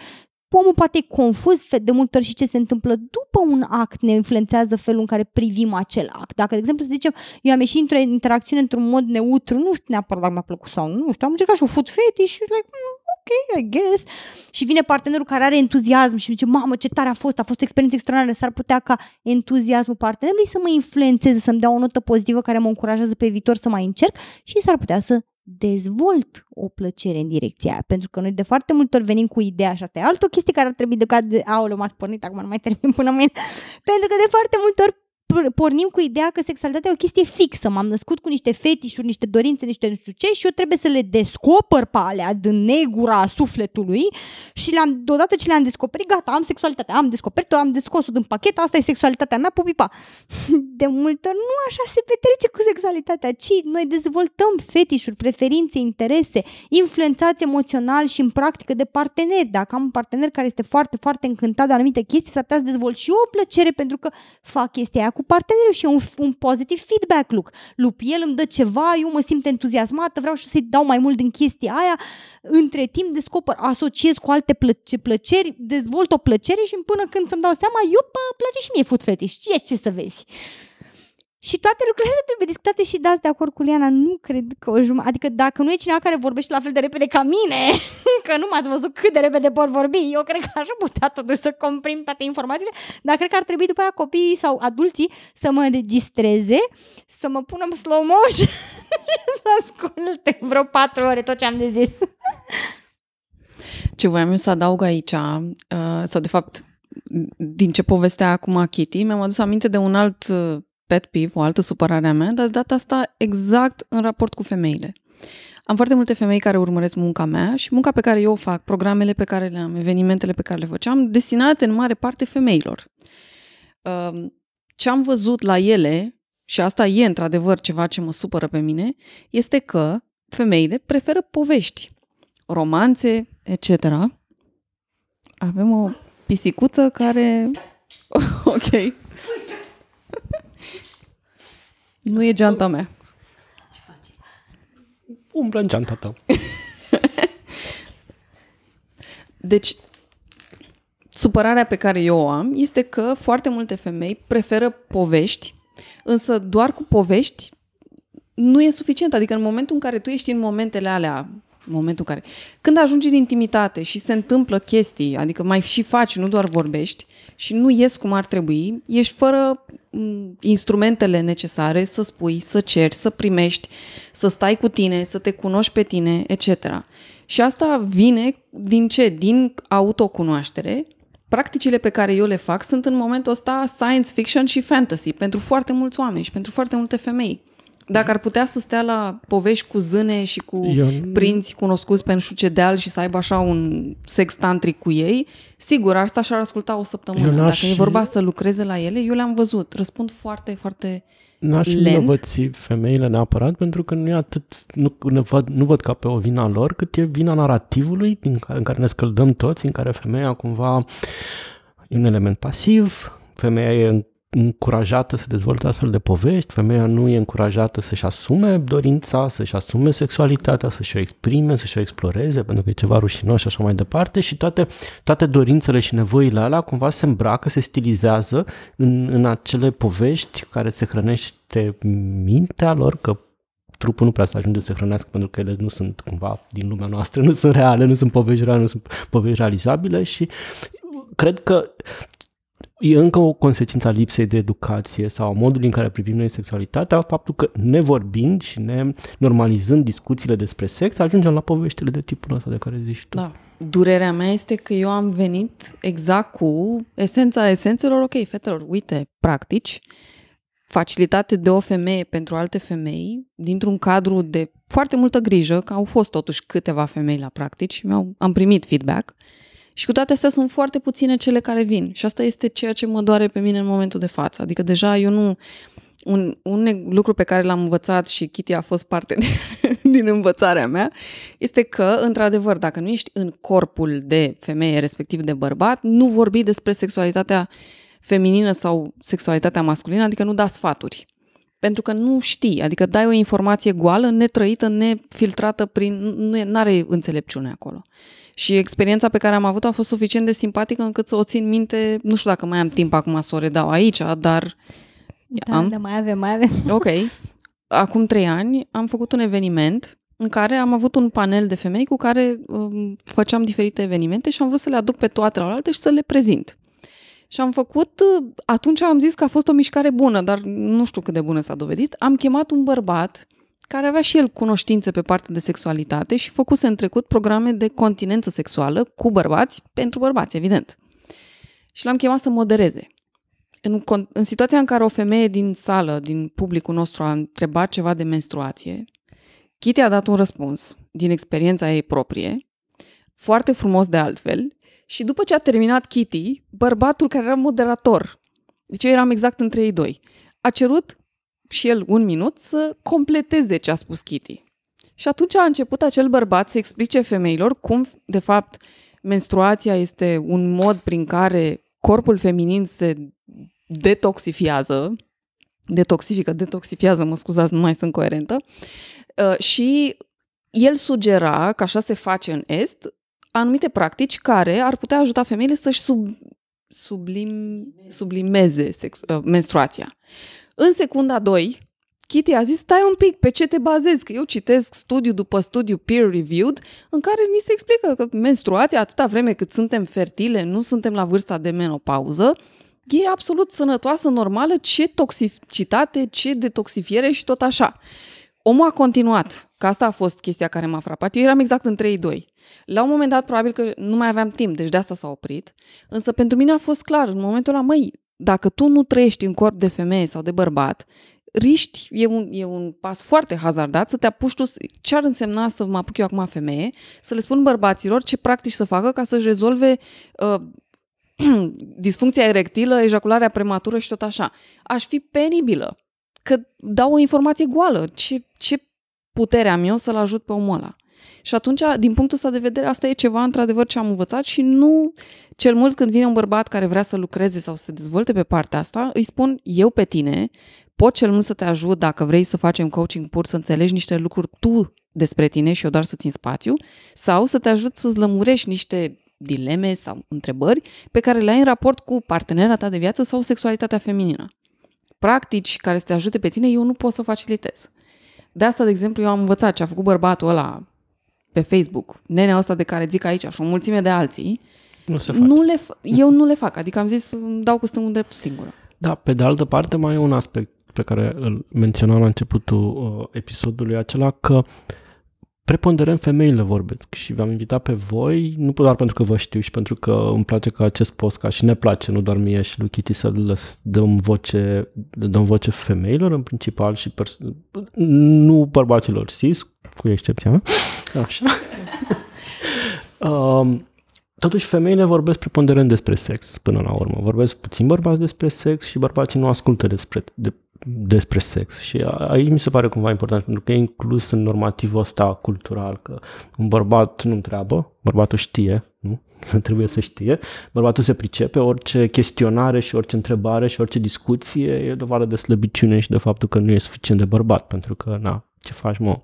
omul poate e confuz de multe ori și ce se întâmplă după un act ne influențează felul în care privim acel act. Dacă, de exemplu, să zicem, eu am ieșit într-o interacțiune într-un mod neutru, nu știu neapărat dacă mi-a plăcut sau nu, știu, am încercat și o food fetish și like, mm, ok, I guess. Și vine partenerul care are entuziasm și zice, mamă, ce tare a fost, a fost o experiență extraordinară, s-ar putea ca entuziasmul partenerului să mă influențeze, să-mi dea o notă pozitivă care mă încurajează pe viitor să mai încerc și s-ar putea să dezvolt o plăcere în direcția aia. Pentru că noi de foarte multe ori venim cu ideea și asta e altă chestie care ar trebui de de aoleu, m-ați pornit, acum nu mai termin până mâine. Pentru că de foarte multe ori pornim cu ideea că sexualitatea e o chestie fixă. M-am născut cu niște fetișuri, niște dorințe, niște nu știu ce și eu trebuie să le descoper pe alea din negura sufletului și le-am, deodată ce le-am descoperit, gata, am sexualitatea, am descoperit-o, am descos-o din pachet, asta e sexualitatea mea, pupipa. De multe ori nu așa se petrece cu sexualitatea, ci noi dezvoltăm fetișuri, preferințe, interese, influențați emoțional și în practică de parteneri. Dacă am un partener care este foarte, foarte încântat de anumite chestii, s-ar putea să dezvolt și eu o plăcere pentru că fac chestia aia cu partenerul și e un, un pozitiv feedback loop. loop. El îmi dă ceva, eu mă simt entuziasmată, vreau și să-i dau mai mult din chestia aia. Între timp descoper, asociez cu alte plă- plăceri, dezvolt o plăcere și până când să-mi dau seama, eu pă, place și mie food fetish. Ce, ce să vezi? Și toate lucrurile astea trebuie discutate și dați de acord cu Liana. Nu cred că o jumătate... Adică dacă nu e cineva care vorbește la fel de repede ca mine, că nu m-ați văzut cât de repede pot vorbi, eu cred că aș putea totuși să comprim toate informațiile, dar cred că ar trebui după aia copiii sau adulții să mă înregistreze, să mă pună în slow motion să asculte vreo patru ore tot ce am de zis. Ce voiam eu să adaug aici, uh, sau de fapt din ce povestea acum Kitty, mi-am adus aminte de un alt uh, pet peeve, o altă supărare a mea, dar de data asta exact în raport cu femeile. Am foarte multe femei care urmăresc munca mea și munca pe care eu o fac, programele pe care le am, evenimentele pe care le făceam, destinate în mare parte femeilor. Um, ce am văzut la ele, și asta e într-adevăr ceva ce mă supără pe mine, este că femeile preferă povești, romanțe, etc. Avem o pisicuță care... ok. Nu e geanta mea. Ce faci? Umblă în geanta ta. deci, supărarea pe care eu o am este că foarte multe femei preferă povești, însă doar cu povești nu e suficient. Adică în momentul în care tu ești în momentele alea, în momentul în care... Când ajungi în intimitate și se întâmplă chestii, adică mai și faci, nu doar vorbești, și nu ies cum ar trebui, ești fără instrumentele necesare să spui, să cerți, să primești, să stai cu tine, să te cunoști pe tine, etc. Și asta vine din ce? Din autocunoaștere. Practicile pe care eu le fac sunt în momentul ăsta science fiction și fantasy pentru foarte mulți oameni și pentru foarte multe femei. Dacă ar putea să stea la povești cu zâne și cu Eu... prinți cunoscuți pe nu știu ce deal și să aibă așa un sex tantric cu ei, sigur, asta și-ar asculta o săptămână. Dacă e vorba să lucreze la ele, eu le-am văzut. Răspund foarte, foarte N-aș vinovăți femeile neapărat, pentru că nu e atât, nu, nu, văd, nu văd ca pe o vina lor, cât e vina narrativului în care, în care ne scăldăm toți, în care femeia cumva e un element pasiv, femeia e încurajată să dezvolte astfel de povești, femeia nu e încurajată să-și asume dorința, să-și asume sexualitatea, să-și o exprime, să-și o exploreze, pentru că e ceva rușinos și așa mai departe și toate, toate dorințele și nevoile alea cumva se îmbracă, se stilizează în, în acele povești care se hrănește mintea lor, că trupul nu prea să ajunge să se hrănească pentru că ele nu sunt cumva din lumea noastră, nu sunt reale, nu sunt povești reale, nu sunt povești realizabile și cred că e încă o consecință a lipsei de educație sau a modului în care privim noi sexualitatea, faptul că nevorbind și ne normalizând discuțiile despre sex, ajungem la poveștile de tipul ăsta de care zici tu. Da. Durerea mea este că eu am venit exact cu esența esențelor, ok, fetelor, uite, practici, facilitate de o femeie pentru alte femei, dintr-un cadru de foarte multă grijă, că au fost totuși câteva femei la practici, mi-au, am primit feedback, și cu toate astea sunt foarte puține cele care vin. Și asta este ceea ce mă doare pe mine în momentul de față. Adică deja eu nu... Un, un lucru pe care l-am învățat și Kitty a fost parte din, din învățarea mea, este că, într-adevăr, dacă nu ești în corpul de femeie, respectiv de bărbat, nu vorbi despre sexualitatea feminină sau sexualitatea masculină, adică nu da sfaturi. Pentru că nu știi, adică dai o informație goală, netrăită, nefiltrată prin... nu are înțelepciune acolo. Și experiența pe care am avut-o a fost suficient de simpatică încât să o țin minte, nu știu dacă mai am timp acum să o redau aici, dar... Da, am. da, mai avem, mai avem. Ok. Acum trei ani am făcut un eveniment în care am avut un panel de femei cu care um, făceam diferite evenimente și am vrut să le aduc pe toate la alte și să le prezint. Și am făcut, atunci am zis că a fost o mișcare bună, dar nu știu cât de bună s-a dovedit. Am chemat un bărbat care avea și el cunoștințe pe partea de sexualitate și făcuse în trecut programe de continență sexuală cu bărbați, pentru bărbați, evident. Și l-am chemat să modereze. În, în situația în care o femeie din sală, din publicul nostru, a întrebat ceva de menstruație, Kitty a dat un răspuns din experiența ei proprie, foarte frumos de altfel, și după ce a terminat Kitty, bărbatul care era moderator, deci eu eram exact între ei doi, a cerut și el un minut să completeze ce a spus Kitty. Și atunci a început acel bărbat să explice femeilor cum, de fapt, menstruația este un mod prin care corpul feminin se detoxifiază, detoxifică, detoxifiază, mă scuzați, nu mai sunt coerentă, uh, și el sugera, că așa se face în Est, anumite practici care ar putea ajuta femeile să-și sub, sublim, sublimeze sex, uh, menstruația. În secunda 2, Kitty a zis, stai un pic, pe ce te bazezi? Că eu citesc studiu după studiu peer-reviewed în care ni se explică că menstruația, atâta vreme cât suntem fertile, nu suntem la vârsta de menopauză, e absolut sănătoasă, normală, ce toxicitate, ce detoxifiere și tot așa. Omul a continuat, că asta a fost chestia care m-a frapat. Eu eram exact în 3-2. La un moment dat, probabil că nu mai aveam timp, deci de asta s-a oprit. Însă pentru mine a fost clar, în momentul ăla, măi, dacă tu nu trăiești în corp de femeie sau de bărbat, riști, e un, e un pas foarte hazardat să te apuci tu, ce ar însemna să mă apuc eu acum femeie, să le spun bărbaților ce practici să facă ca să-și rezolve uh, disfuncția erectilă, ejacularea prematură și tot așa. Aș fi penibilă, că dau o informație goală. Ce, ce putere am eu să-l ajut pe omul ăla? Și atunci, din punctul ăsta de vedere, asta e ceva într-adevăr ce am învățat și nu cel mult când vine un bărbat care vrea să lucreze sau să se dezvolte pe partea asta, îi spun eu pe tine, pot cel mult să te ajut dacă vrei să facem coaching pur, să înțelegi niște lucruri tu despre tine și eu doar să țin spațiu, sau să te ajut să-ți lămurești niște dileme sau întrebări pe care le ai în raport cu partenera ta de viață sau sexualitatea feminină. Practici care să te ajute pe tine, eu nu pot să facilitez. De asta, de exemplu, eu am învățat ce a făcut bărbatul ăla pe Facebook, nenea ăsta de care zic aici și o mulțime de alții, nu se Nu le, eu nu le fac, adică am zis îmi dau cu stângul drept singură. Da, pe de altă parte mai e un aspect pe care îl menționam la începutul uh, episodului acela că preponderent femeile vorbesc și v-am invitat pe voi, nu doar pentru că vă știu și pentru că îmi place că acest post, ca și ne place, nu doar mie și lui Kitty să dăm voce, dăm voce femeilor în principal și pers- nu bărbaților cis, cu excepția mea. Așa. um, Totuși, femeile vorbesc preponderent despre sex până la urmă. Vorbesc puțin bărbați despre sex și bărbații nu ascultă despre, de, despre sex și aici mi se pare cumva important pentru că e inclus în normativul ăsta cultural că un bărbat nu întreabă, bărbatul știe, nu? Trebuie să știe, bărbatul se pricepe, orice chestionare și orice întrebare și orice discuție e dovadă de slăbiciune și de faptul că nu e suficient de bărbat, pentru că, na, ce faci, mă,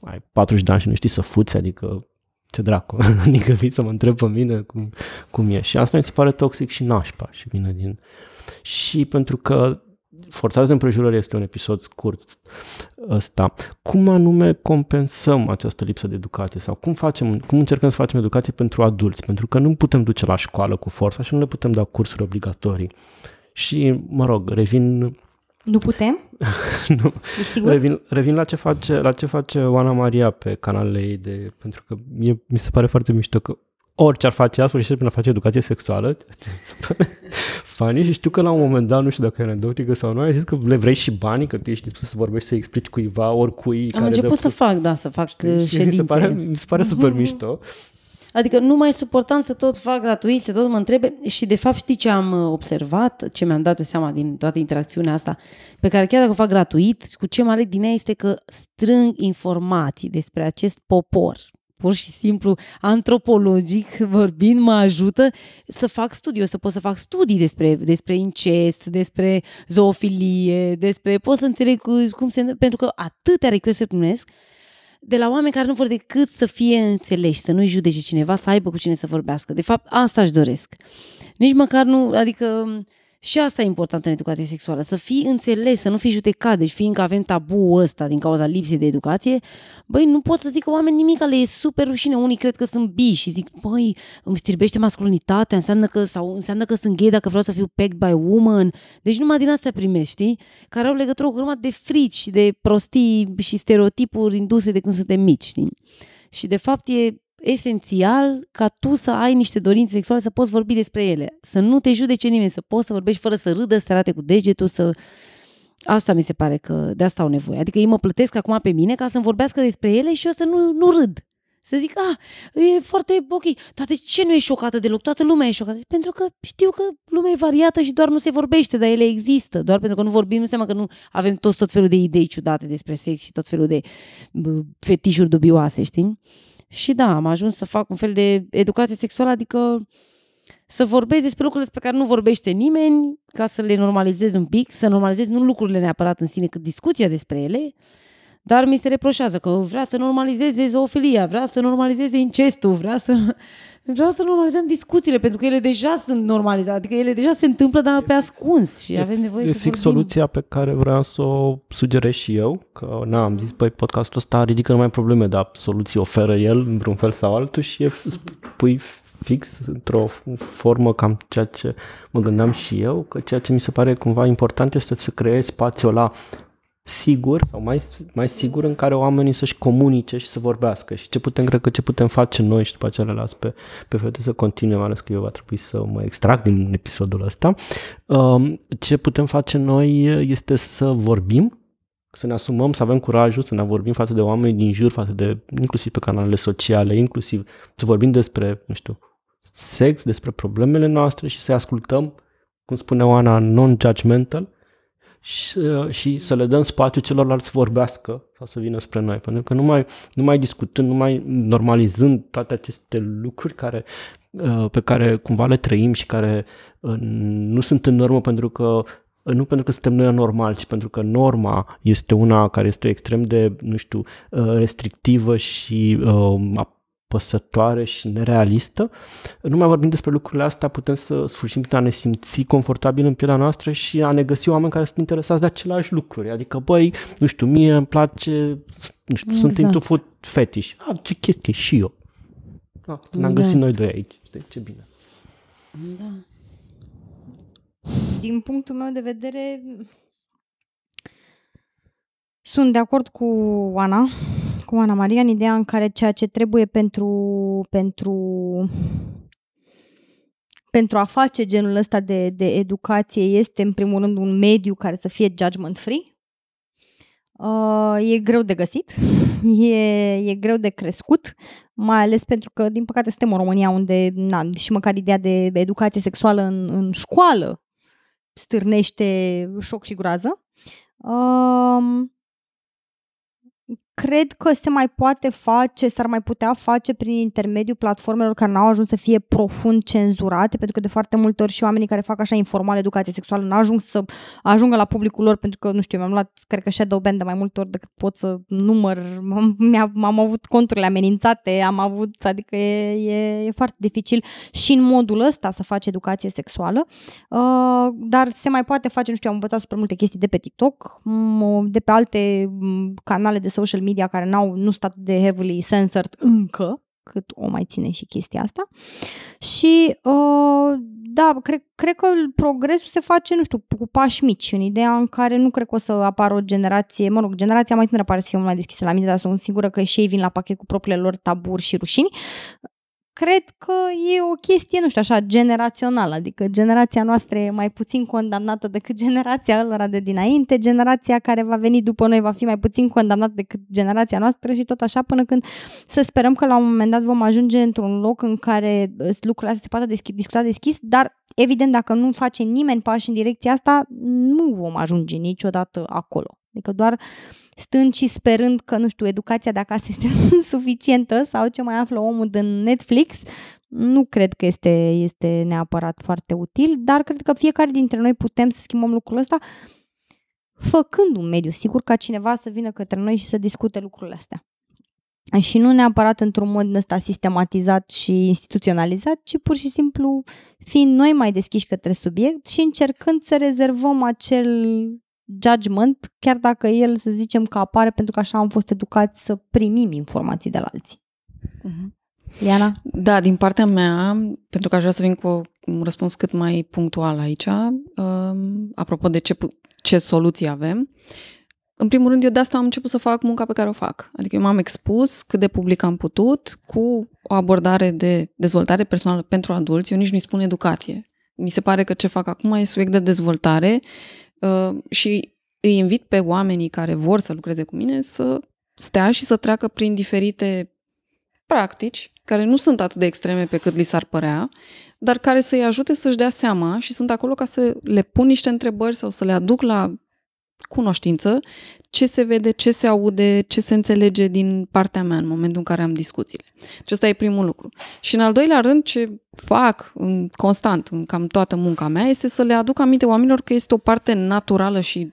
ai 40 de ani și nu știi să fuți, adică ce dracu, adică vii să mă întreb pe mine cum, cum e. Și asta mi se pare toxic și nașpa și vine din... Și pentru că Forțați de împrejurări este un episod scurt ăsta. Cum anume compensăm această lipsă de educație sau cum, facem, cum încercăm să facem educație pentru adulți? Pentru că nu putem duce la școală cu forța și nu le putem da cursuri obligatorii. Și, mă rog, revin nu putem? nu. sigur? Revin, revin la ce face, la ce face Oana Maria pe canalele ei de, pentru că mie, mi se pare foarte mișto că orice ar face ea, sfârșit prin a face educație sexuală, funny și știu că la un moment dat, nu știu dacă e anecdotică sau nu, ai zis că le vrei și banii, că tu ești dispus să vorbești, să explici cuiva, oricui. Am care început să fac, da, să fac ședințe. Și mi se pare, mi se pare super mișto. Adică nu mai suportam să tot fac gratuit, să tot mă întrebe. Și de fapt știi ce am uh, observat, ce mi-am dat seama din toată interacțiunea asta, pe care chiar dacă o fac gratuit, cu ce mă aleg din ea este că strâng informații despre acest popor, pur și simplu antropologic vorbind, mă ajută să fac studii. O să pot să fac studii despre, despre incest, despre zoofilie, despre... Pot să înțeleg cum se... Pentru că atâtea request primesc de la oameni care nu vor decât să fie înțeleși, să nu-i judece cineva, să aibă cu cine să vorbească. De fapt, asta își doresc. Nici măcar nu, adică și asta e important în educație sexuală, să fii înțeles, să nu fii judecat. Deci fiindcă avem tabu ăsta din cauza lipsei de educație, băi, nu pot să zic că oameni nimic, le e super rușine. Unii cred că sunt bi și zic, băi, îmi stirbește masculinitatea, înseamnă că, sau înseamnă că sunt gay dacă vreau să fiu pegged by woman. Deci numai din astea primești, știi? Care au legătură cu de frici și de prostii și stereotipuri induse de când suntem mici, știi? Și de fapt e esențial ca tu să ai niște dorințe sexuale, să poți vorbi despre ele. Să nu te judece nimeni, să poți să vorbești fără să râdă, să te arate cu degetul, să... Asta mi se pare că de asta au nevoie. Adică ei mă plătesc acum pe mine ca să-mi vorbească despre ele și eu să nu, nu râd. Să zic, ah, e foarte ok, dar de ce nu e șocată deloc? Toată lumea e șocată. Pentru că știu că lumea e variată și doar nu se vorbește, dar ele există. Doar pentru că nu vorbim, nu înseamnă că nu avem toți tot felul de idei ciudate despre sex și tot felul de fetișuri dubioase, știi? Și da, am ajuns să fac un fel de educație sexuală, adică să vorbesc despre lucrurile despre care nu vorbește nimeni, ca să le normalizez un pic, să normalizez nu lucrurile neapărat în sine, cât discuția despre ele, dar mi se reproșează că vrea să normalizeze zoofilia, vrea să normalizeze incestul, vrea să... Vreau să normalizăm discuțiile, pentru că ele deja sunt normalizate, adică ele deja se întâmplă, dar pe ascuns și e, avem nevoie e să fix vorbim. soluția pe care vreau să o sugerez și eu, că na, am zis, păi podcastul ăsta ridică numai probleme, dar soluții oferă el în vreun fel sau altul și e, pui fix într-o formă cam ceea ce mă gândeam și eu, că ceea ce mi se pare cumva important este să creezi spațiul la sigur sau mai, mai sigur în care oamenii să-și comunice și să vorbească și ce putem, cred că ce putem face noi și după aceea le las pe, pe fete să continue, mai ales că eu va trebui să mă extrag din episodul ăsta. Um, ce putem face noi este să vorbim, să ne asumăm, să avem curajul să ne vorbim față de oameni din jur, față de, inclusiv pe canalele sociale, inclusiv să vorbim despre, nu știu, sex, despre problemele noastre și să ascultăm, cum spune Oana, non-judgmental, și, uh, și să le dăm spațiu celorlalți să vorbească sau să vină spre noi. Pentru că numai, numai discutând, numai normalizând toate aceste lucruri care, uh, pe care cumva le trăim și care uh, nu sunt în normă pentru că nu pentru că suntem noi anormali, ci pentru că norma este una care este extrem de, nu știu, restrictivă și păsătoare și nerealistă. Nu mai vorbim despre lucrurile astea, putem să sfârșim prin a ne simți confortabil în pielea noastră și a ne găsi oameni care sunt interesați de aceleași lucruri. Adică, băi, nu știu, mie îmi place, nu știu, exact. sunt into food fetish. Ah, ce chestie, și eu. Ah, ne-am da. găsit noi doi aici. Știi, ce bine. Da. Din punctul meu de vedere, sunt de acord cu Ana cu Ana Maria în ideea în care ceea ce trebuie pentru, pentru, pentru a face genul ăsta de, de educație este, în primul rând, un mediu care să fie judgment-free. Uh, e greu de găsit, e, e greu de crescut, mai ales pentru că, din păcate, suntem în România unde, na, și măcar ideea de educație sexuală în, în școală stârnește șoc și groază. Um, cred că se mai poate face, s-ar mai putea face prin intermediul platformelor care n-au ajuns să fie profund cenzurate, pentru că de foarte multe ori și oamenii care fac așa informal educație sexuală n-ajung să ajungă la publicul lor, pentru că, nu știu, mi-am luat, cred că shadow ban de mai multe ori decât pot să număr, am, am avut conturile amenințate, am avut, adică e, e, e foarte dificil și în modul ăsta să faci educație sexuală, uh, dar se mai poate face, nu știu, am învățat super multe chestii de pe TikTok, de pe alte canale de social media care n-au, nu sunt atât de heavily censored încă, cât o mai ține și chestia asta. Și uh, da, cred, cred că progresul se face, nu știu, cu pași mici, în ideea în care nu cred că o să apară o generație, mă rog, generația mai tânără pare să fie mult mai deschisă la mine, dar sunt sigură că și ei vin la pachet cu propriile lor taburi și rușini cred că e o chestie, nu știu, așa, generațională, adică generația noastră e mai puțin condamnată decât generația lor de dinainte, generația care va veni după noi va fi mai puțin condamnată decât generația noastră și tot așa până când să sperăm că la un moment dat vom ajunge într-un loc în care uh, lucrurile astea se poate deschis, discuta deschis, dar evident dacă nu face nimeni pași în direcția asta, nu vom ajunge niciodată acolo. Adică doar stând și sperând că, nu știu, educația de acasă este suficientă sau ce mai află omul din Netflix, nu cred că este, este neapărat foarte util, dar cred că fiecare dintre noi putem să schimbăm lucrul ăsta făcând un mediu sigur ca cineva să vină către noi și să discute lucrurile astea. Și nu neapărat într-un mod ăsta sistematizat și instituționalizat, ci pur și simplu fiind noi mai deschiși către subiect și încercând să rezervăm acel judgment, chiar dacă el, să zicem, că apare pentru că așa am fost educați să primim informații de la alții. Uh-huh. Liana? Da, din partea mea, pentru că aș vrea să vin cu un răspuns cât mai punctual aici, um, apropo de ce, ce soluții avem, în primul rând, eu de asta am început să fac munca pe care o fac. Adică eu m-am expus cât de public am putut cu o abordare de dezvoltare personală pentru adulți. Eu nici nu-i spun educație. Mi se pare că ce fac acum e subiect de dezvoltare Uh, și îi invit pe oamenii care vor să lucreze cu mine să stea și să treacă prin diferite practici, care nu sunt atât de extreme pe cât li s-ar părea, dar care să-i ajute să-și dea seama și sunt acolo ca să le pun niște întrebări sau să le aduc la cunoștință ce se vede, ce se aude, ce se înțelege din partea mea în momentul în care am discuțiile. Deci ăsta e primul lucru. Și în al doilea rând, ce fac în, constant în cam toată munca mea este să le aduc aminte oamenilor că este o parte naturală și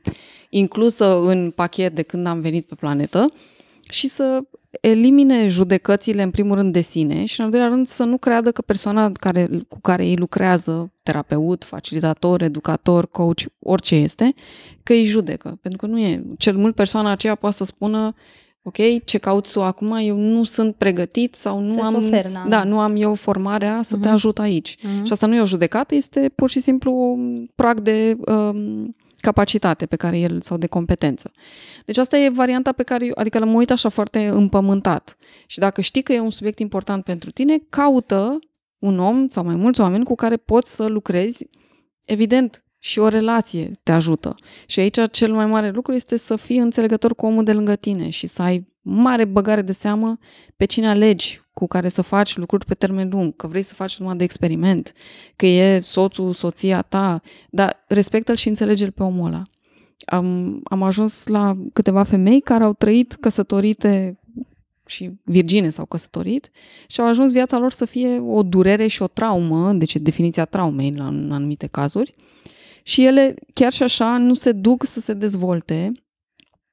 inclusă în pachet de când am venit pe planetă și să elimine judecățile în primul rând de sine și în al doilea rând să nu creadă că persoana care, cu care ei lucrează, terapeut, facilitator, educator, coach, orice este, că îi judecă. Pentru că nu e. Cel mult persoana aceea poate să spună ok, ce cauți tu acum, eu nu sunt pregătit sau nu am, ofer, da, nu am eu formarea să uh-huh. te mhm. ajut aici. Uh-huh. Și asta nu e o judecată, este pur și simplu un prag de um, capacitate pe care el sau de competență. Deci asta e varianta pe care, adică l-am uit așa foarte împământat. Și dacă știi că e un subiect important pentru tine, caută un om sau mai mulți oameni cu care poți să lucrezi. Evident, și o relație te ajută. Și aici cel mai mare lucru este să fii înțelegător cu omul de lângă tine și să ai mare băgare de seamă pe cine alegi cu care să faci lucruri pe termen lung, că vrei să faci numai de experiment, că e soțul, soția ta, dar respectă-l și înțelege-l pe omul ăla. Am, am ajuns la câteva femei care au trăit căsătorite și virgine s-au căsătorit și au ajuns viața lor să fie o durere și o traumă, deci definiția traumei la, în anumite cazuri, și ele chiar și așa nu se duc să se dezvolte.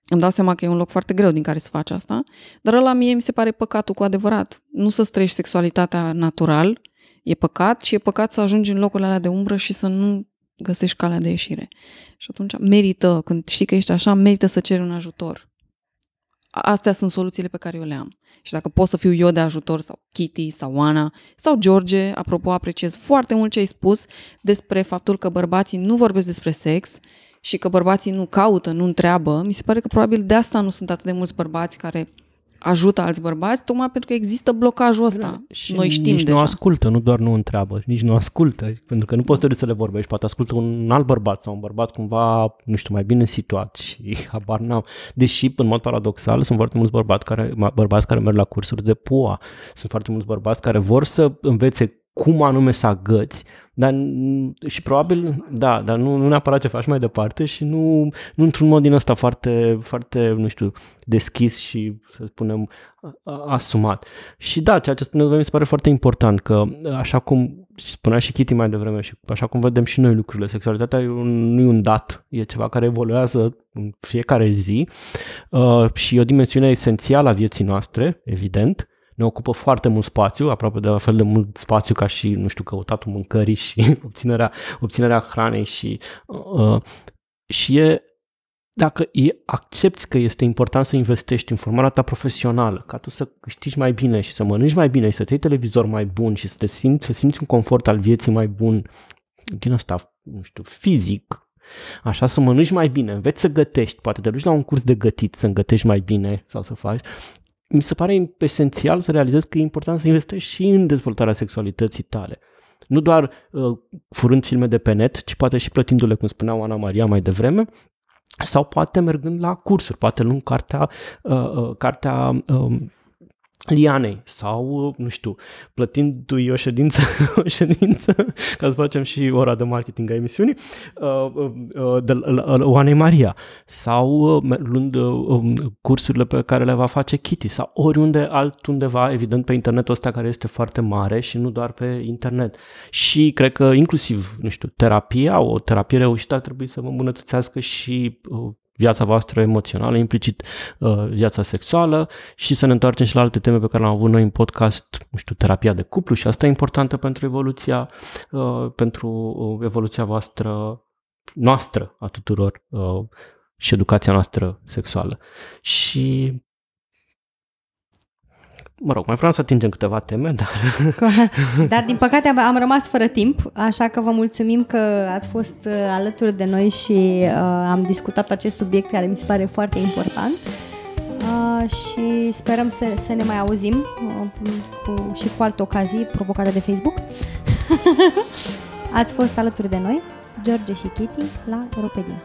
Îmi dau seama că e un loc foarte greu din care să faci asta, dar ăla mie mi se pare păcatul cu adevărat. Nu să străiești sexualitatea natural, e păcat, și e păcat să ajungi în locurile alea de umbră și să nu găsești calea de ieșire. Și atunci merită, când știi că ești așa, merită să ceri un ajutor. Astea sunt soluțiile pe care eu le am. Și dacă pot să fiu eu de ajutor, sau Kitty, sau Ana, sau George, apropo, apreciez foarte mult ce ai spus despre faptul că bărbații nu vorbesc despre sex și că bărbații nu caută, nu întreabă. Mi se pare că probabil de asta nu sunt atât de mulți bărbați care ajută alți bărbați, tocmai pentru că există blocajul ăsta. Da, și Noi știm nici deja. nu ascultă, nu doar nu întreabă, nici nu ascultă, pentru că nu poți să le vorbești, poate ascultă un alt bărbat sau un bărbat cumva, nu știu, mai bine situat și habar n-am. Deși, în mod paradoxal, sunt foarte mulți bărbați care, bărbați care merg la cursuri de PUA, sunt foarte mulți bărbați care vor să învețe cum anume să agăți, dar și probabil, da, dar nu, nu neapărat ce faci mai departe și nu, nu într-un mod din ăsta foarte, foarte, nu știu, deschis și, să spunem, asumat. Și da, ceea ce spuneți mi se pare foarte important, că așa cum spunea și Kitty mai devreme și așa cum vedem și noi lucrurile, sexualitatea e un, nu e un dat, e ceva care evoluează în fiecare zi uh, și e o dimensiune esențială a vieții noastre, evident, ne ocupă foarte mult spațiu, aproape de la fel de mult spațiu ca și, nu știu, căutatul mâncării și obținerea, obținerea hranei și, uh, și e dacă e, accepti că este important să investești în formarea ta profesională, ca tu să câștigi mai bine și să mănânci mai bine și să te iei televizor mai bun și să te simți, să simți un confort al vieții mai bun, din asta, nu știu, fizic, așa să mănânci mai bine, înveți să gătești, poate te duci la un curs de gătit să gătești mai bine sau să faci, mi se pare esențial să realizezi că e important să investești și în dezvoltarea sexualității tale. Nu doar uh, furând filme de pe net, ci poate și plătindu-le, cum spunea Ana Maria mai devreme, sau poate mergând la cursuri, poate luând cartea, uh, uh, cartea uh, Lianei sau, nu știu, plătindu-i o ședință, o ședință ca să facem și ora de marketing a emisiunii, uh, uh, uh, de Oanei Maria sau luând um, cursurile pe care le va face Kitty sau oriunde altundeva, evident, pe internetul ăsta care este foarte mare și nu doar pe internet. Și cred că inclusiv, nu știu, terapia, o terapie reușită ar trebui să mă îmbunătățească și viața voastră emoțională, implicit uh, viața sexuală și să ne întoarcem și la alte teme pe care le-am avut noi în podcast, nu știu, terapia de cuplu și asta e importantă pentru evoluția, uh, pentru uh, evoluția voastră, noastră a tuturor uh, și educația noastră sexuală. Și Mă rog, mai vreau să atingem câteva teme, dar... Dar, din păcate, am, am rămas fără timp, așa că vă mulțumim că ați fost uh, alături de noi și uh, am discutat acest subiect care mi se pare foarte important. Uh, și sperăm să, să ne mai auzim uh, cu, și cu alte ocazii provocate de Facebook. ați fost alături de noi, George și Kitty, la Europedia.